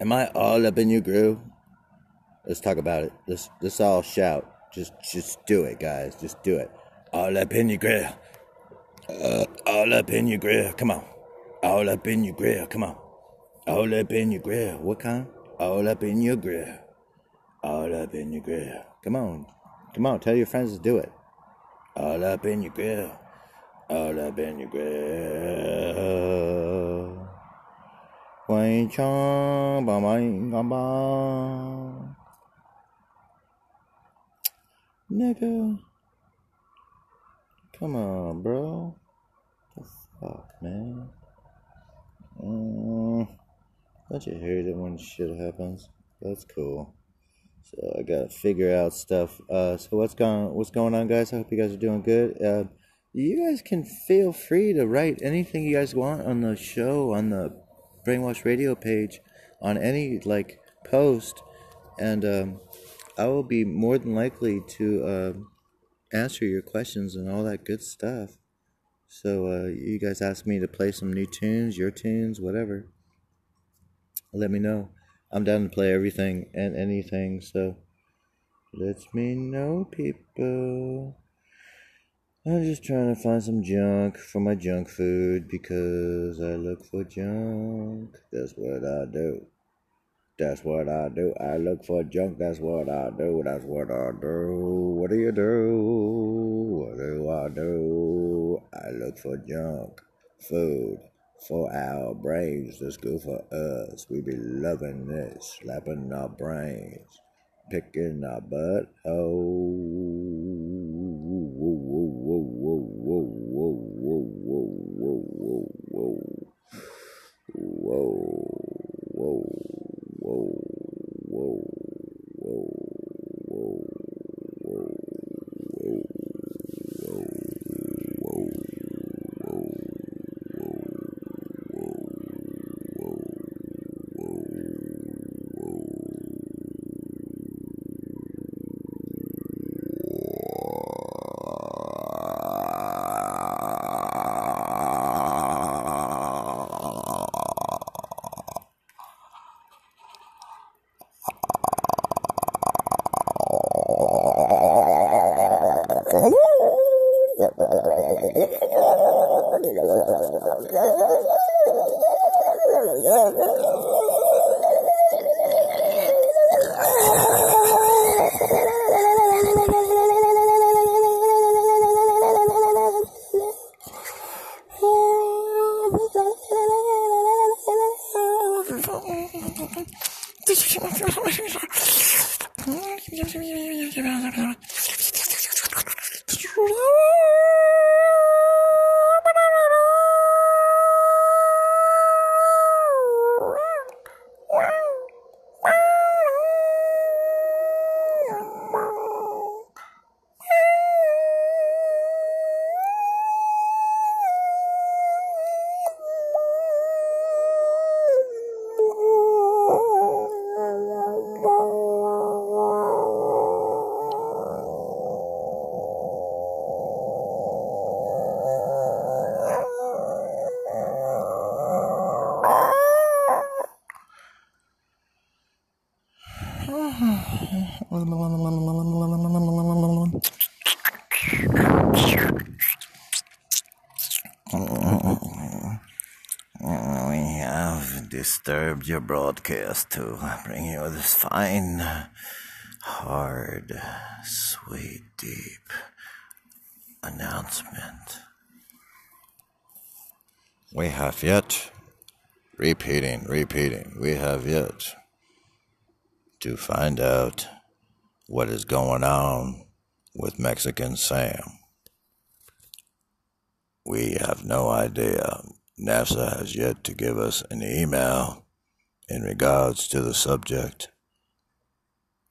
Am I all up in your grill? Let's talk about it. Let's let's all shout. Just just do it, guys. Just do it. All up in your grill. Uh, all up in your grill. Come on. All up in your grill. Come on. All up in your grill. What kind? All up in your grill. All up in your grill. Come on. Come on. Tell your friends to do it. All up in your grill. All up in your grill. Wang chong ba bang ba. Nigga. Come on, bro. The fuck, man. Mm, don't you hate it when shit happens? That's cool. So I gotta figure out stuff. Uh, so what's going what's going on, guys? I hope you guys are doing good. Uh, you guys can feel free to write anything you guys want on the show on the Brainwash Radio page, on any like post, and um, I will be more than likely to uh, answer your questions and all that good stuff. So uh, you guys ask me to play some new tunes, your tunes, whatever. Let me know. I'm down to play everything and anything. So let me know, people. I'm just trying to find some junk for my junk food because I look for junk. That's what I do. That's what I do. I look for junk. That's what I do. That's what I do. What do you do? What do I do? I look for junk food for our brains. That's good for us. We be loving this, slapping our brains, picking our butt. Oh, disturbed your broadcast to bring you this fine, hard, sweet, deep announcement. We have yet, repeating, repeating, we have yet to find out what is going on with Mexican Sam. We have no idea. NASA has yet to give us an email in regards to the subject.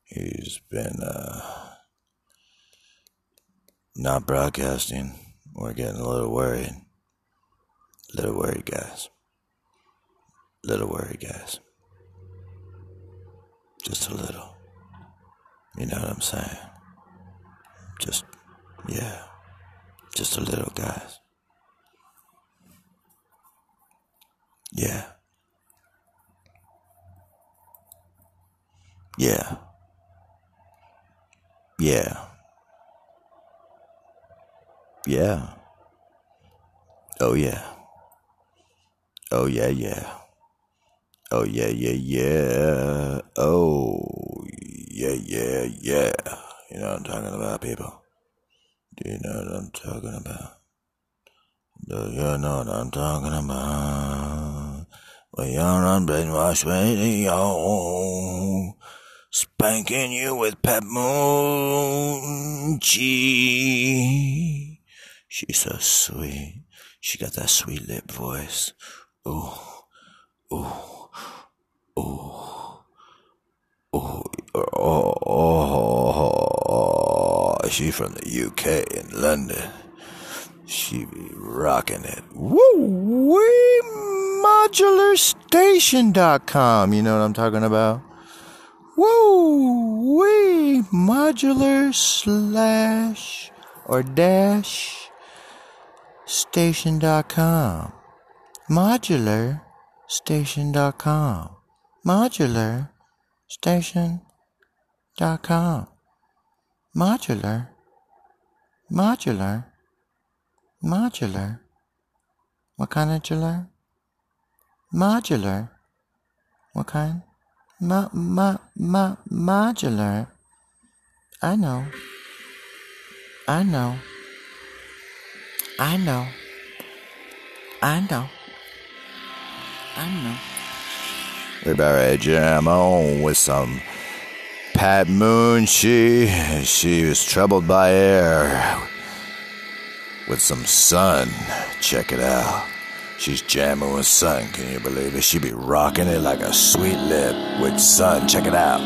He's been uh, not broadcasting. We're getting a little worried. A little worried, guys. little worried, guys. Just a little. You know what I'm saying? Just, yeah. Just a little, guys. Yeah. Yeah. Yeah. Yeah. Oh, yeah. Oh, yeah, yeah. Oh, yeah, yeah, yeah. Oh, yeah, yeah, yeah. You know what I'm talking about, people? Do you know what I'm talking about? Do you know what I'm talking about? We are on Brainwash Radio, spanking you with Pep Moon G. She's so sweet. She got that sweet lip voice. Ooh, ooh, ooh, ooh, oh, oh, oh. She from the UK in London. She be rocking it. Woo wee modularstation.com. You know what I'm talking about? Woo wee modular slash or dash station.com. Modular station.com. Modular station.com. Modular. Modular. Modular. What kind of modular? Modular. What kind? Mo, mo, mo, modular. I know. I know. I know. I know. I know. We better jam on with some Pat Moon. She she was troubled by air with some sun. Check it out. She's jamming with sun. Can you believe it? She be rocking it like a sweet lip with sun. Check it out.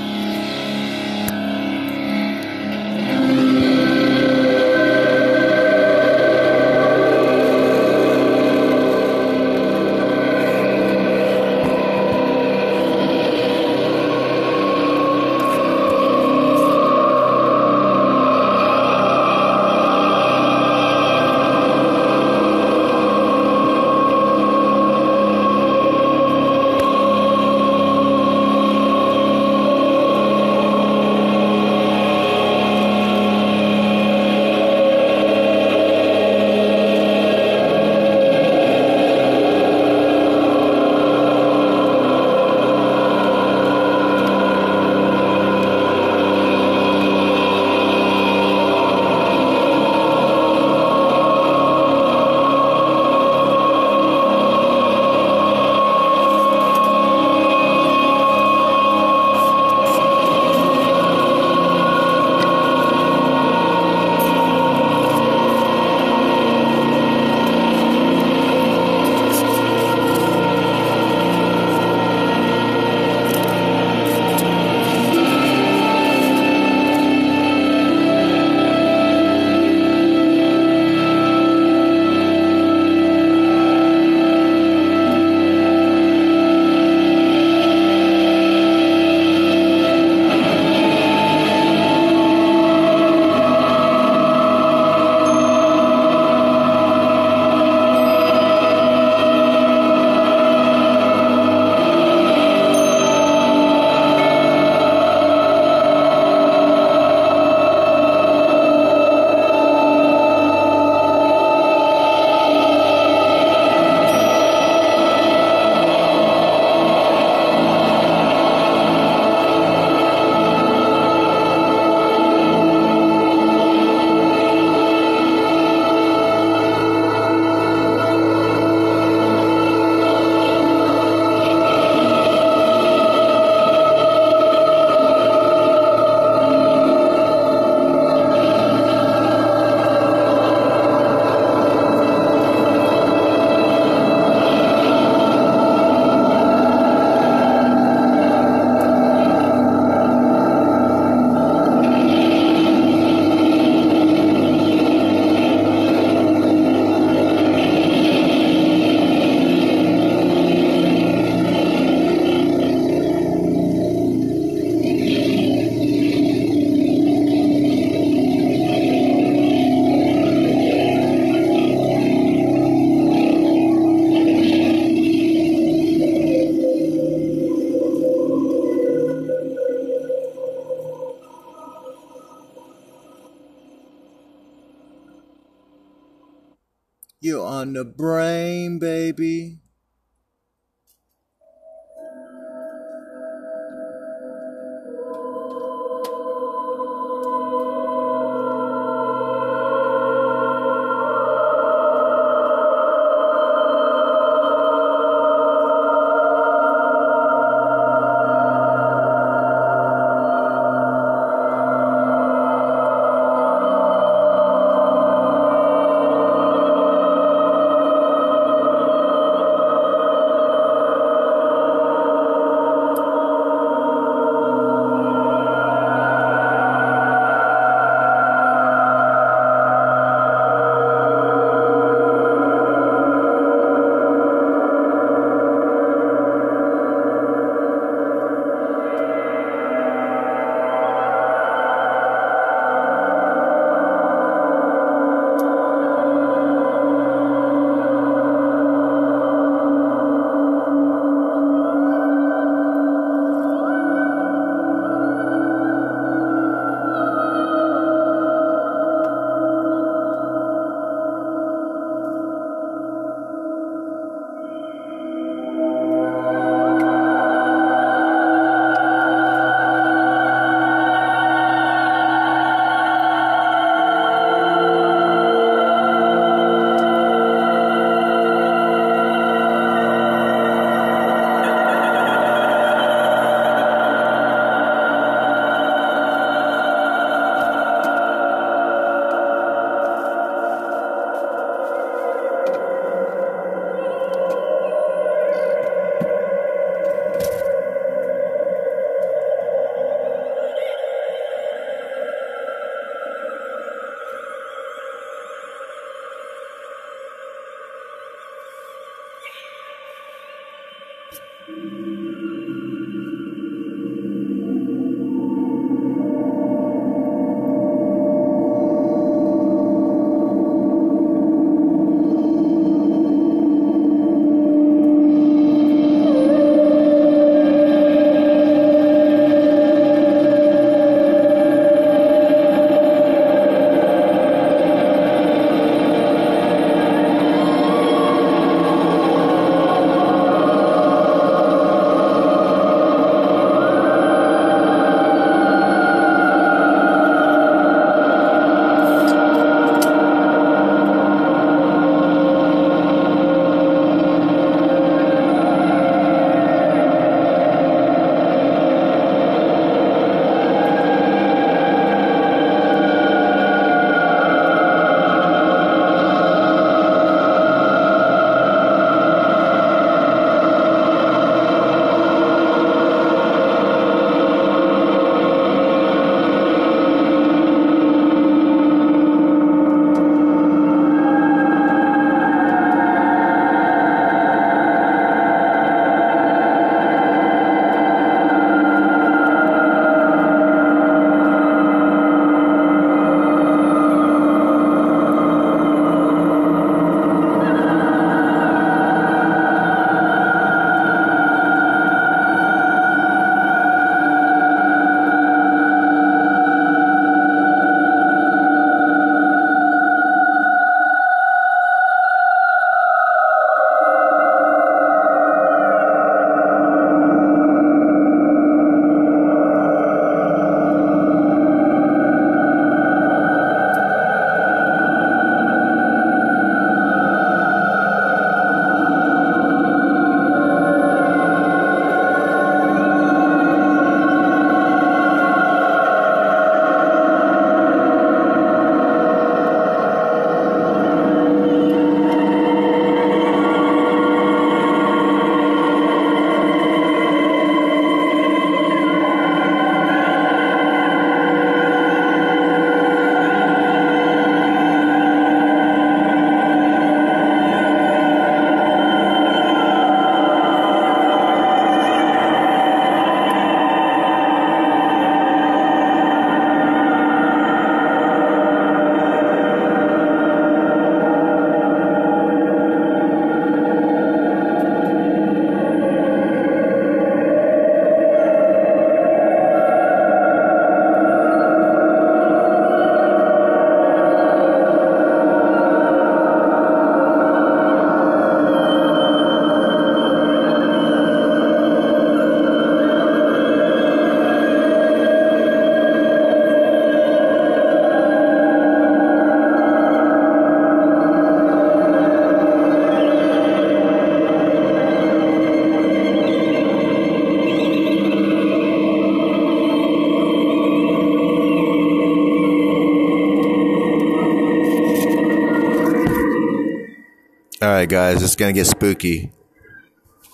Right, guys, it's gonna get spooky.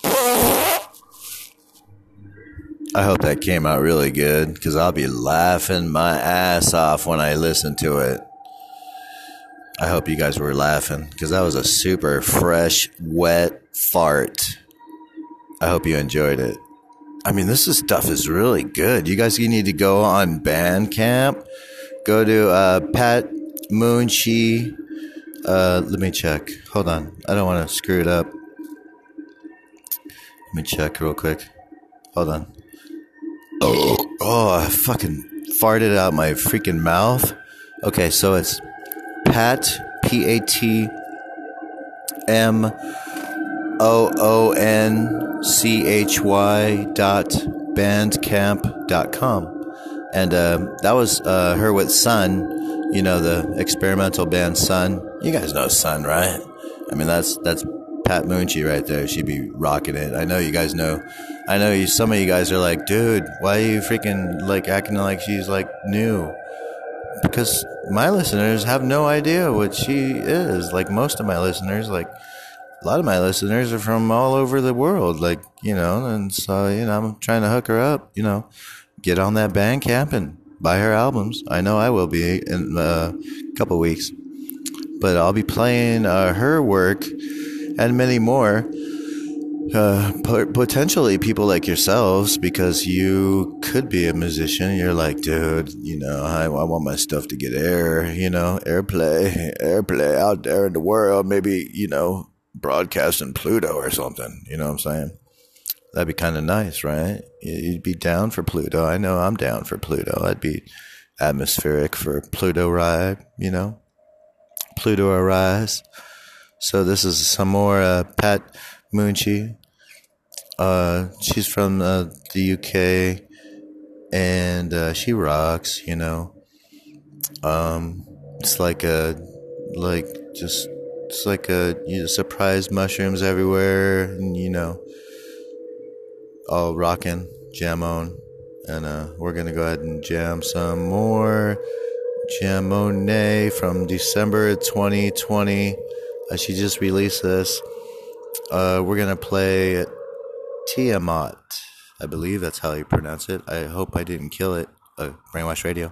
I hope that came out really good because I'll be laughing my ass off when I listen to it. I hope you guys were laughing because that was a super fresh, wet fart. I hope you enjoyed it. I mean, this is, stuff is really good. You guys you need to go on Bandcamp. Go to uh, Pat Moonchy. Uh, let me check. Hold on. I don't want to screw it up. Let me check real quick. Hold on. Oh, oh I fucking farted out my freaking mouth. Okay, so it's Pat P A T M O O N C H Y dot bandcamp dot com. And uh, that was uh, her with Sun, you know, the experimental band Sun. You guys know Sun, right? I mean, that's that's Pat Moonchy right there. She'd be rocking it. I know you guys know. I know you. Some of you guys are like, dude, why are you freaking like acting like she's like new? Because my listeners have no idea what she is. Like most of my listeners, like a lot of my listeners are from all over the world. Like you know, and so you know, I'm trying to hook her up. You know, get on that Bandcamp and buy her albums. I know I will be in uh, a couple weeks, but I'll be playing uh, her work and many more. Uh, potentially people like yourselves, because you could be a musician. You're like, dude, you know, I, I want my stuff to get air, you know, airplay, airplay out there in the world. Maybe, you know, broadcasting Pluto or something. You know what I'm saying? That'd be kind of nice, right? You'd be down for Pluto. I know I'm down for Pluto. I'd be atmospheric for Pluto ride, you know? Pluto arise. So this is some more Pat Moonchy. Uh, she's from uh, the UK, and uh, she rocks. You know, um, it's like a like just it's like a you know, surprise mushrooms everywhere, and you know, all rocking, jam on, and uh, we're gonna go ahead and jam some more. Jam Monet from December 2020. Uh, she just released this. Uh, we're gonna play Tiamat. I believe that's how you pronounce it. I hope I didn't kill it. Uh, Brainwash Radio.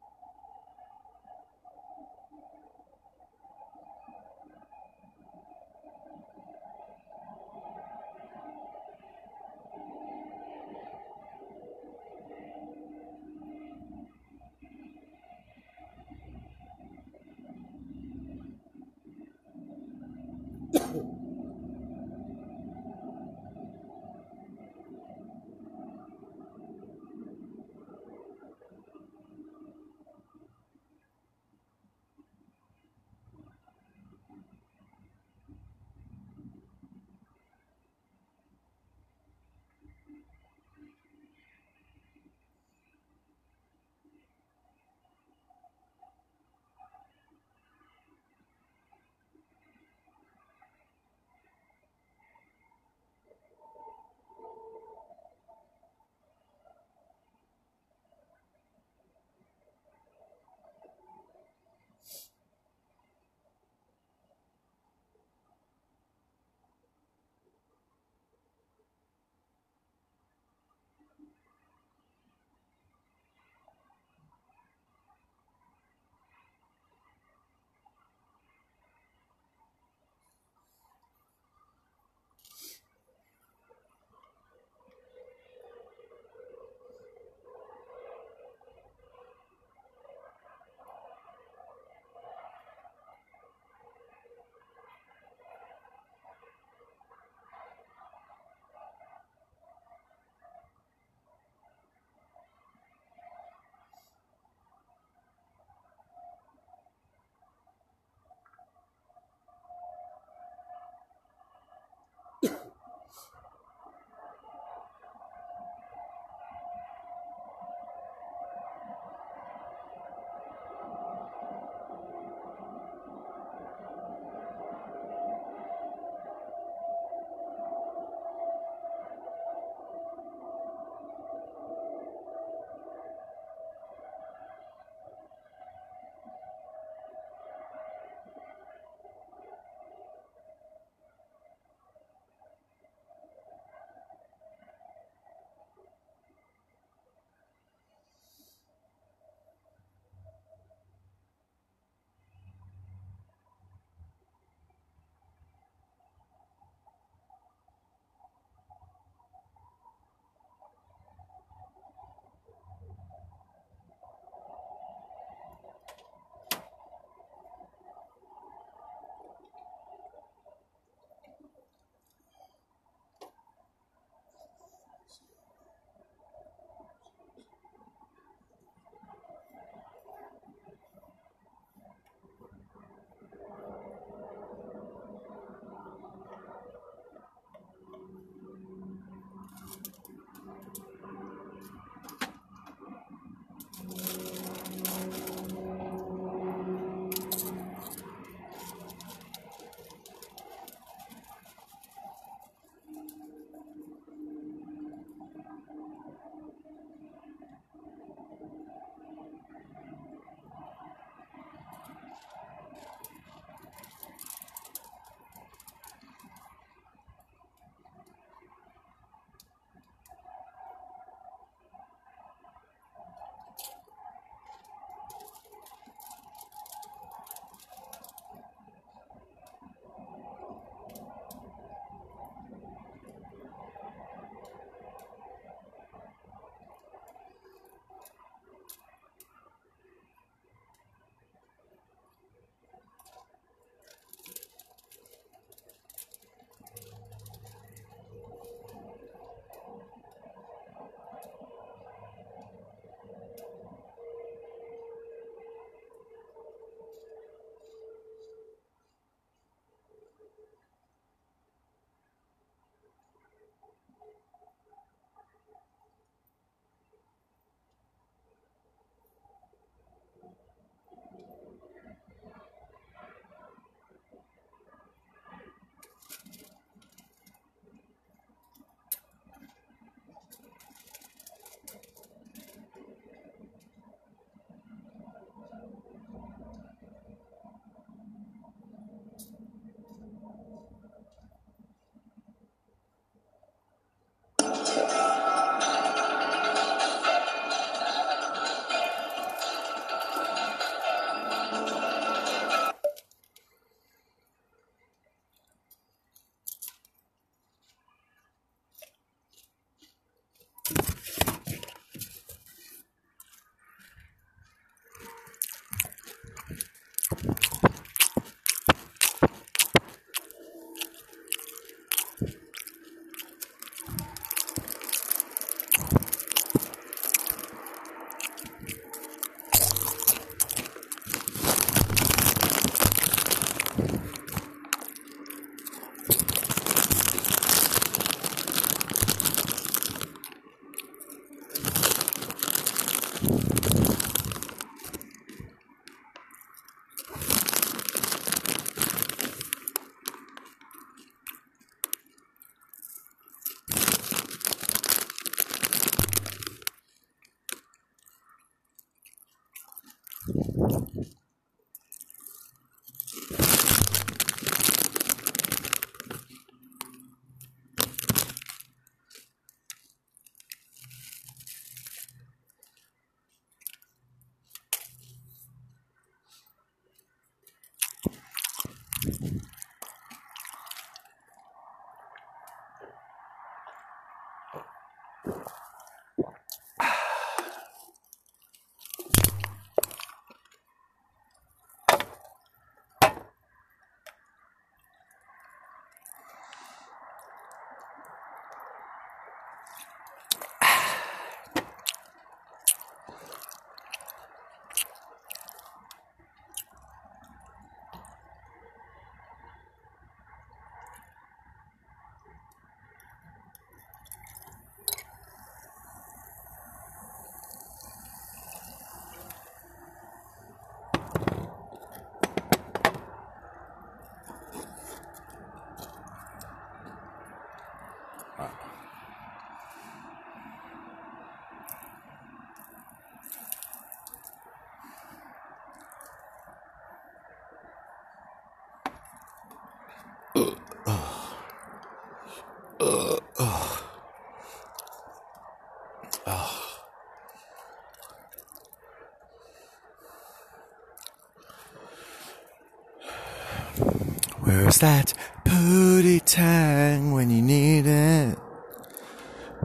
Where's that pooty tang when you need it?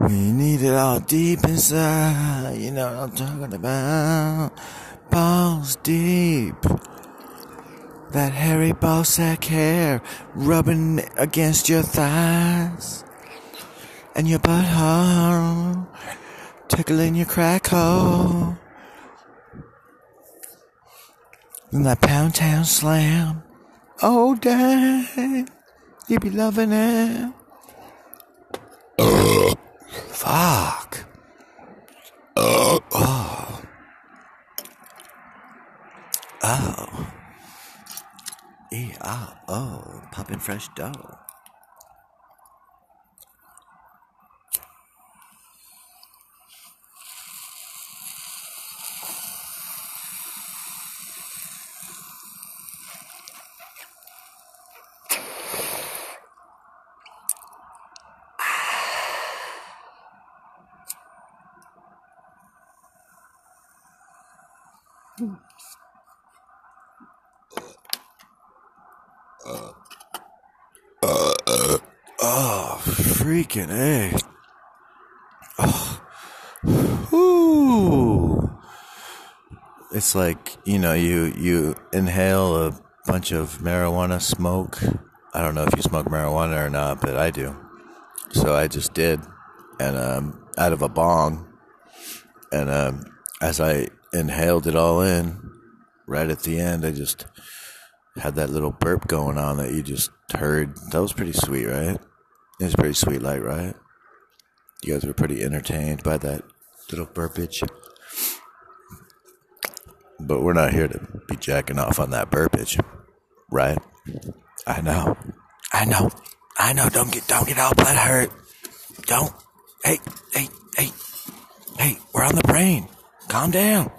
You need it all deep inside, you know what I'm talking about. Balls deep. That hairy ball sack hair rubbing against your thighs. And your butthole tickling your crack hole. And that pound town slam. Oh, dang. You be loving it. Fuck. Oh. Oh. Oh. Popping fresh dough. Uh, uh, oh, freaking A. Oh. Whew. It's like, you know, you, you inhale a bunch of marijuana smoke. I don't know if you smoke marijuana or not, but I do. So I just did. And, um, out of a bong. And, um, as I inhaled it all in, right at the end, I just had that little burp going on that you just heard. That was pretty sweet, right? It was pretty sweet light, right? You guys were pretty entertained by that little burpage. But we're not here to be jacking off on that burpage, right? I know. I know. I know. Don't get don't get all butt hurt. Don't. Hey, hey, hey, hey. We're on the brain. Calm down.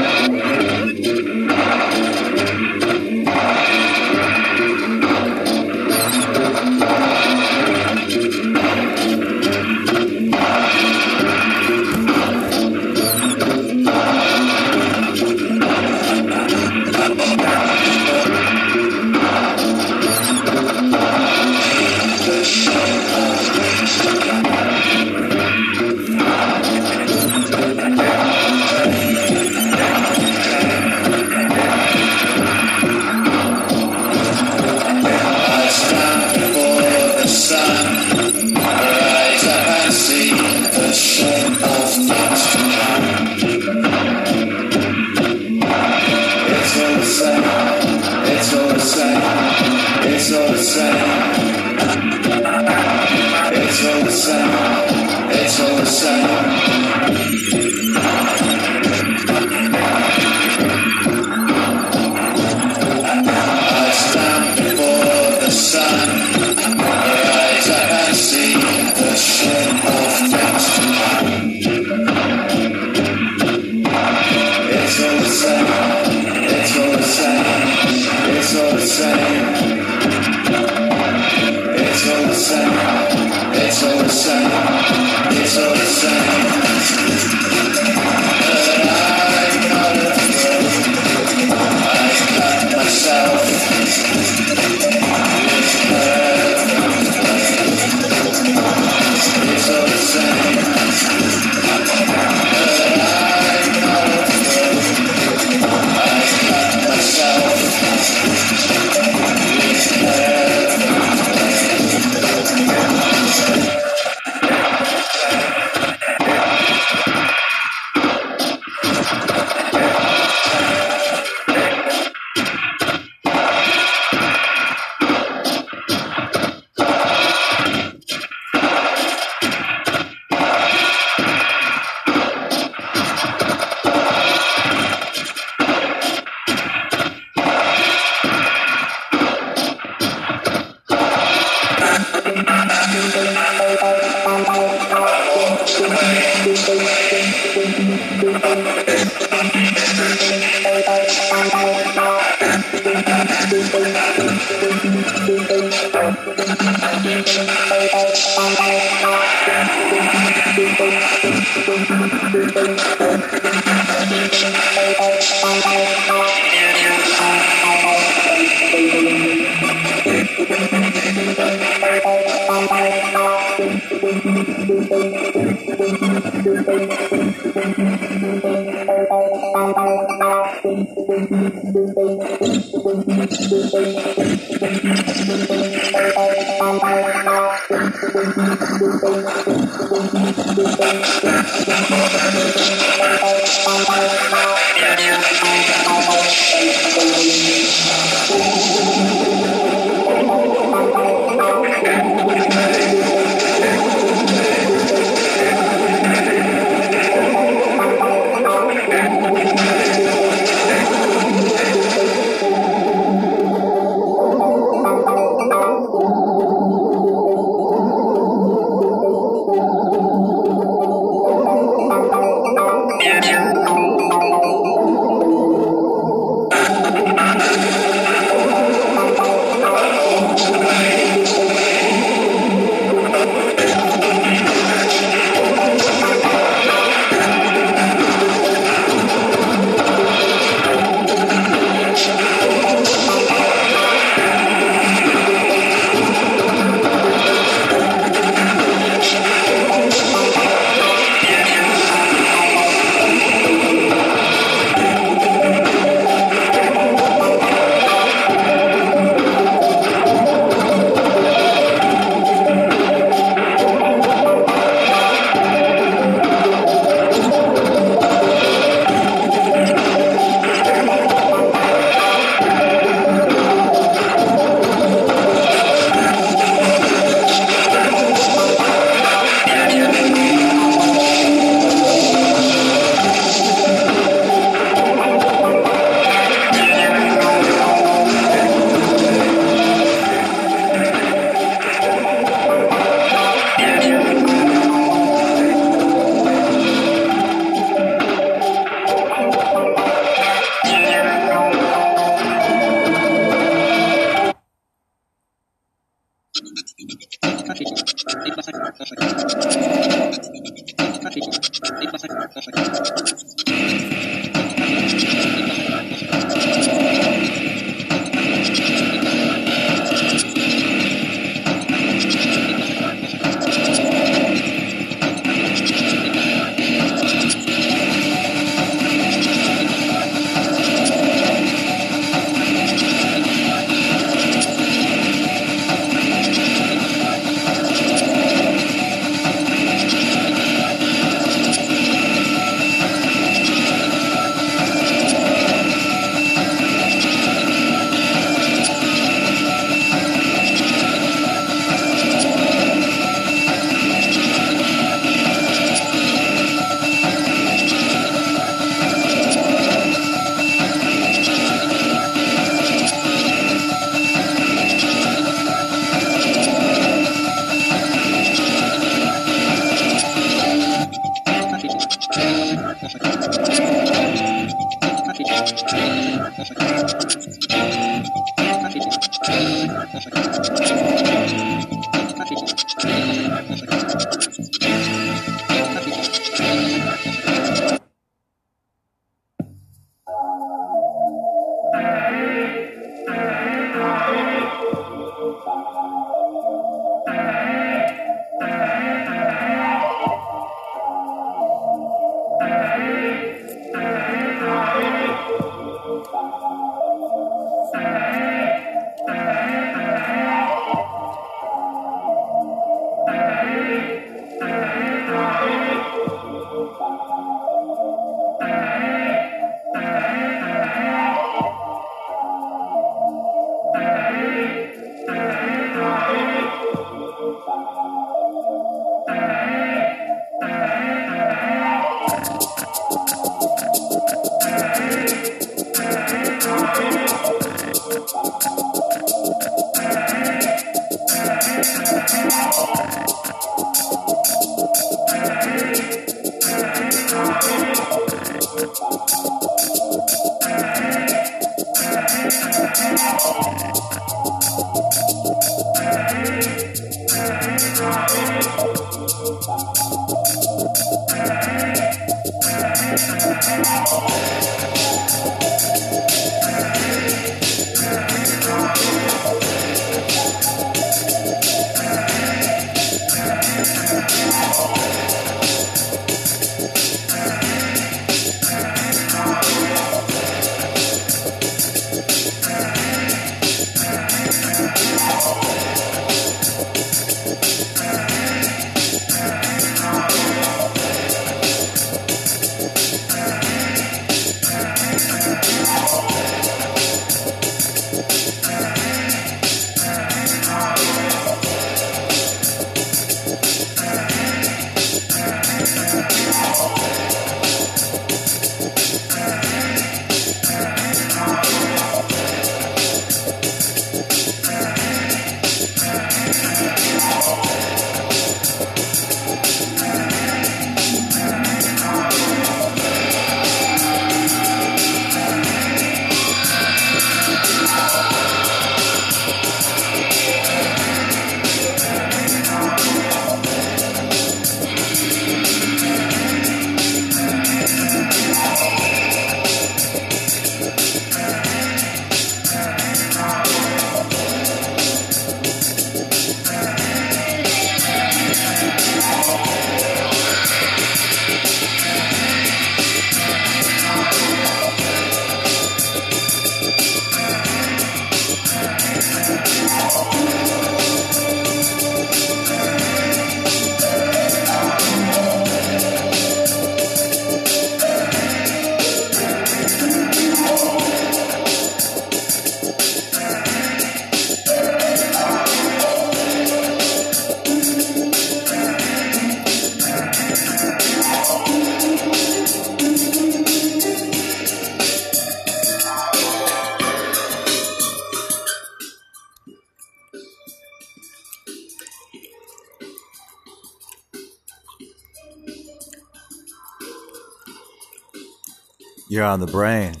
On the brain.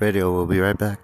Radio. We'll be right back.